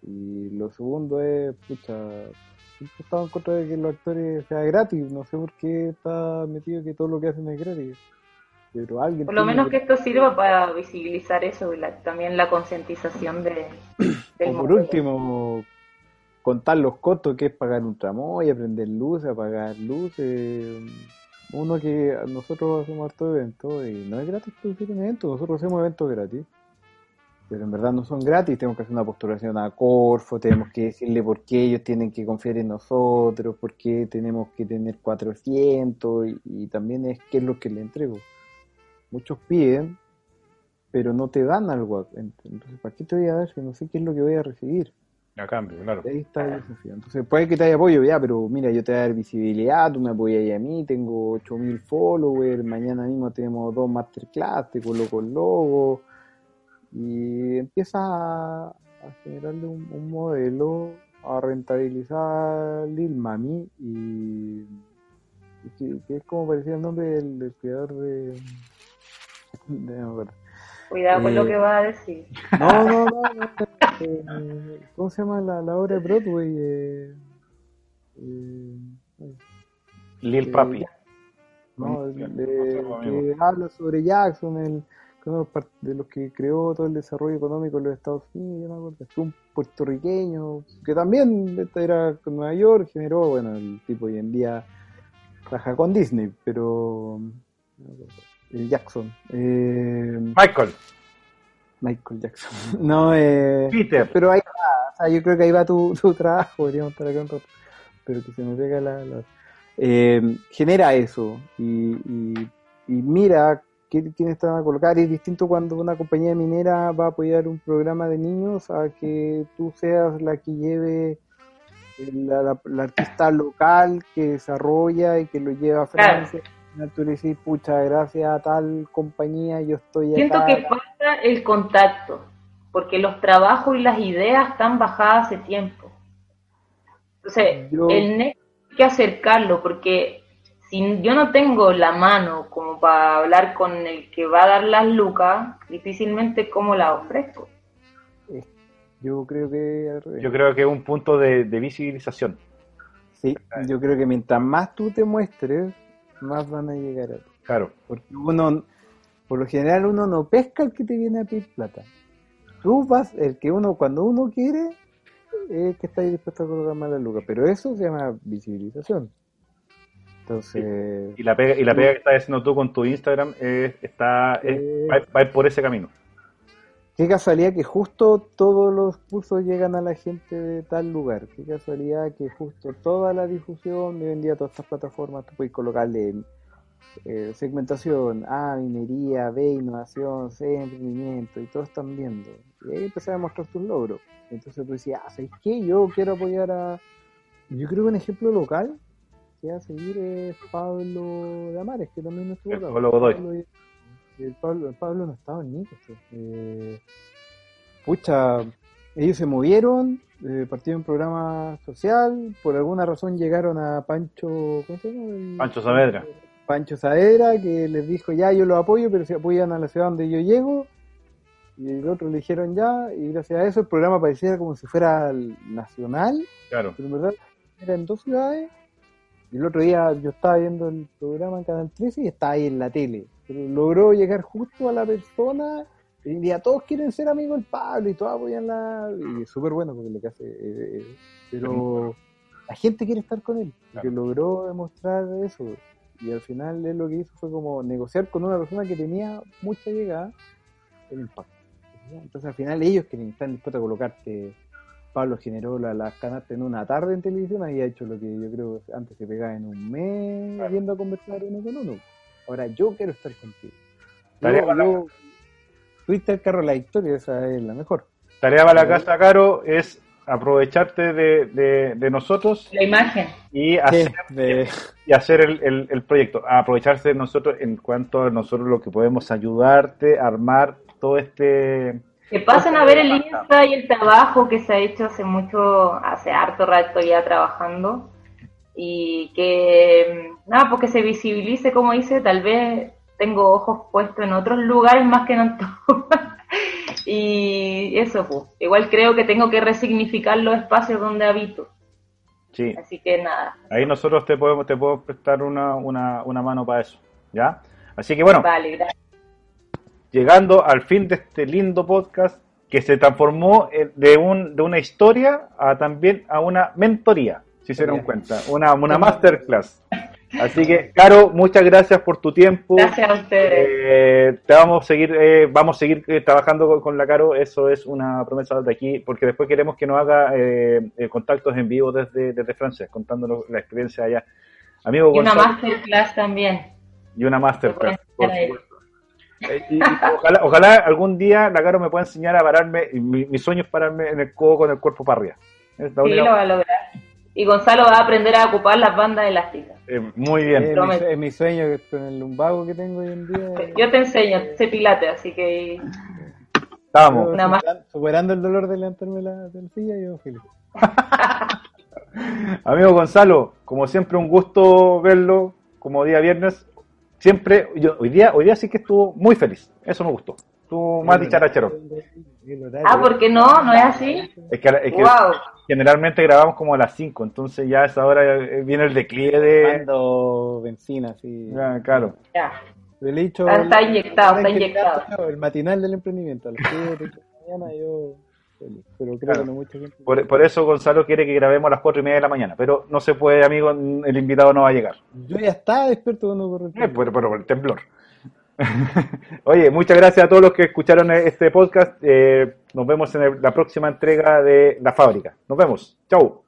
Y lo segundo es, pucha, siempre he estado en contra de que los actores sea gratis, no sé por qué está metido que todo lo que hacen es gratis. Pero alguien por lo menos que esto sirva para visibilizar eso y la- también la concientización de, O por último, contar los costos que es pagar un tramoya, prender luces, apagar luces. Uno que nosotros hacemos harto eventos y no es gratis producir un evento, nosotros hacemos eventos gratis. Pero en verdad no son gratis, tenemos que hacer una postulación a Corfo, tenemos que decirle por qué ellos tienen que confiar en nosotros, por qué tenemos que tener 400 y, y también es qué es lo que le entrego. Muchos piden, pero no te dan algo. Entonces, ¿para qué te voy a dar si no sé qué es lo que voy a recibir? A cambio, claro. Ahí está el desafío. Entonces, puede que te haya apoyo, ya, pero mira, yo te voy a dar visibilidad, tú me apoyas a mí, tengo 8000 followers, mañana mismo tenemos dos masterclass, te coloco el logo, y empieza a, a generarle un, un modelo, a rentabilizar Lil Mami, y, y que, que es como parecía el nombre del, del creador de. de- no. Cuidado con Eh, lo que va a decir. No, no, no, no. eh, ¿Cómo se llama la, la obra de Broadway? Eh, eh, Lil Eh, Papi. no, de- amigo. que habla sobre Jackson, el, que uno de los de que creó todo el desarrollo económico en los Estados Unidos, yo me acuerdo, es un puertorriqueño, que también esta era con Nueva York, generó, bueno, el tipo hoy en día trabaja con Disney, pero Jackson, eh, Michael. Michael Jackson, no, eh, Peter. pero ahí va, o sea, yo creo que ahí va tu, tu trabajo, podríamos estar acá un rato, pero que se me pega la... la- eh, genera eso y, y, y mira qué- quiénes están a colocar. Es distinto cuando una compañía minera va a apoyar un programa de niños a que tú seas la que lleve la, la- la artista local que desarrolla y que lo lleva a Claro. Francia. Tú le decís, pucha, gracias a tal compañía yo estoy Siento acá. que falta el contacto, porque los trabajos y las ideas están bajadas hace tiempo. Entonces, Yo- el nexo hay que acercarlo, porque si yo no tengo la mano como para hablar con el que va a dar las lucas, difícilmente cómo la ofrezco. Yo creo que. Yo creo que es un punto de, de visibilización. Sí, yo creo que mientras más tú te muestres, más van a llegar a ti. Claro. Porque uno, por lo general, uno no pesca el que te viene a pedir plata. Tú vas, el que uno, cuando uno quiere, es que está dispuesto a colocar más la lucas. Pero eso se llama visibilización. Entonces, Y la pega, y la pega que estás haciendo tú con tu Instagram es- está, es- Eh. va, por ese camino. Qué casualidad que justo todos los cursos llegan a la gente de tal lugar. Qué casualidad que justo toda la difusión, hoy en día todas estas plataformas, tú puedes colocarle eh, segmentación, A, minería, B, innovación, C, emprendimiento, y todos están viendo. Y ahí empezás a mostrar tus logros. Entonces tú decías, ah, ¿sabes qué? Yo quiero apoyar a... Yo creo que un ejemplo local que va a seguir es Pablo de Amares, que también estuvo acá. Pablo Godoy. Pablo, el Pablo, el Pablo no estaba en Nico. pues. Eh, pucha, ellos se movieron, eh, partieron un programa social, por alguna razón llegaron a Pancho, ¿cómo se llama? Pancho Saavedra. Pancho Saavedra, que les dijo, ya, yo los apoyo, pero si apoyan a la ciudad donde yo llego, y el otro le dijeron ya, y gracias a eso el programa pareciera como si fuera nacional, Claro. pero en verdad era en dos ciudades, y el otro día yo estaba viendo el programa en Canal 13 y estaba ahí en la tele, pero logró llegar justo a la persona, y todos quieren ser amigos del Pablo, y todos apoyan la... y es súper bueno porque lo que hace, eh, eh, pero la gente quiere estar con él, porque Claro. logró demostrar eso, y al final él lo que hizo fue como negociar con una persona que tenía mucha llegada el impacto. Entonces al final ellos que están dispuestos a colocarte, Pablo generó la- las canastas en una tarde en televisión, había hecho lo que yo creo antes se pegaba en un mes viendo a conversar uno con uno. Ahora yo quiero estar contigo. Tarea Yo, para la yo, tuviste el carro de la victoria, esa es la mejor. Tarea para la casa, Caro, es aprovecharte de, de, nosotros. La imagen. Y hacer, y hacer el, el, proyecto. Aprovecharse de nosotros en cuanto a nosotros lo que podemos ayudarte a armar todo este... Que pasen a ver el Insta y el trabajo que se ha hecho hace mucho, hace harto rato ya trabajando. Y que, nada, porque se visibilice, como dice, tal vez tengo ojos puestos en otros lugares más que en Antofa. y eso, pues, igual creo que tengo que resignificar los espacios donde habito. Sí. Así que nada. Ahí nosotros te podemos, te puedo prestar una, una, una mano para eso. ¿Ya? Así que bueno. Vale, gracias. Llegando al fin de este lindo podcast que se transformó de, un, de una historia a también a una mentoría, se dan cuenta, una, una masterclass. Así que, Caro, muchas gracias por tu tiempo. Gracias a ustedes. Eh, te vamos a seguir, eh, vamos a seguir eh, trabajando con, la Caro, eso es una promesa de aquí, porque después queremos que nos haga contactos en vivo desde, desde Francia, contándonos la experiencia allá. Amigo y una masterclass también. Y una masterclass, por supuesto. ojalá, ojalá, algún día la Caro me pueda enseñar a pararme, mi, mi sueño es pararme en el codo con el cuerpo para arriba. sí, lo va a lograr y Gonzalo va a aprender a ocupar las bandas elásticas. Eh, muy bien. es, mi, sueño con el lumbago que tengo hoy en día. Yo te enseño, sé pilate, así que... Vamos. Superando el dolor de levantarme la, silla, yo feliz. Amigo Gonzalo, como siempre un gusto verlo, como día viernes. Siempre, yo, hoy día hoy día sí que estuvo muy feliz, eso me gustó. Estuvo más dicharachero. Ah, ¿por qué no? ¿No es así? Es que, es que generalmente grabamos como a las 5, entonces ya a esa hora viene el declive de... Cuando benzina, sí. Ah, claro. Ya. El hecho, está, inyectado, está inyectado. El matinal del emprendimiento, a las 7 de la mañana yo... Pero creo que no mucha gente... Por, por, eso Gonzalo quiere que grabemos a las 4 y media de la mañana, pero no se puede, amigo, el invitado no va a llegar. Yo ya estaba despierto cuando ocurrió el temblor. Eh, por el temblor. Oye, muchas gracias a todos los que escucharon este podcast. Eh, nos vemos en la próxima entrega de La Fábrica. Nos vemos. Chau.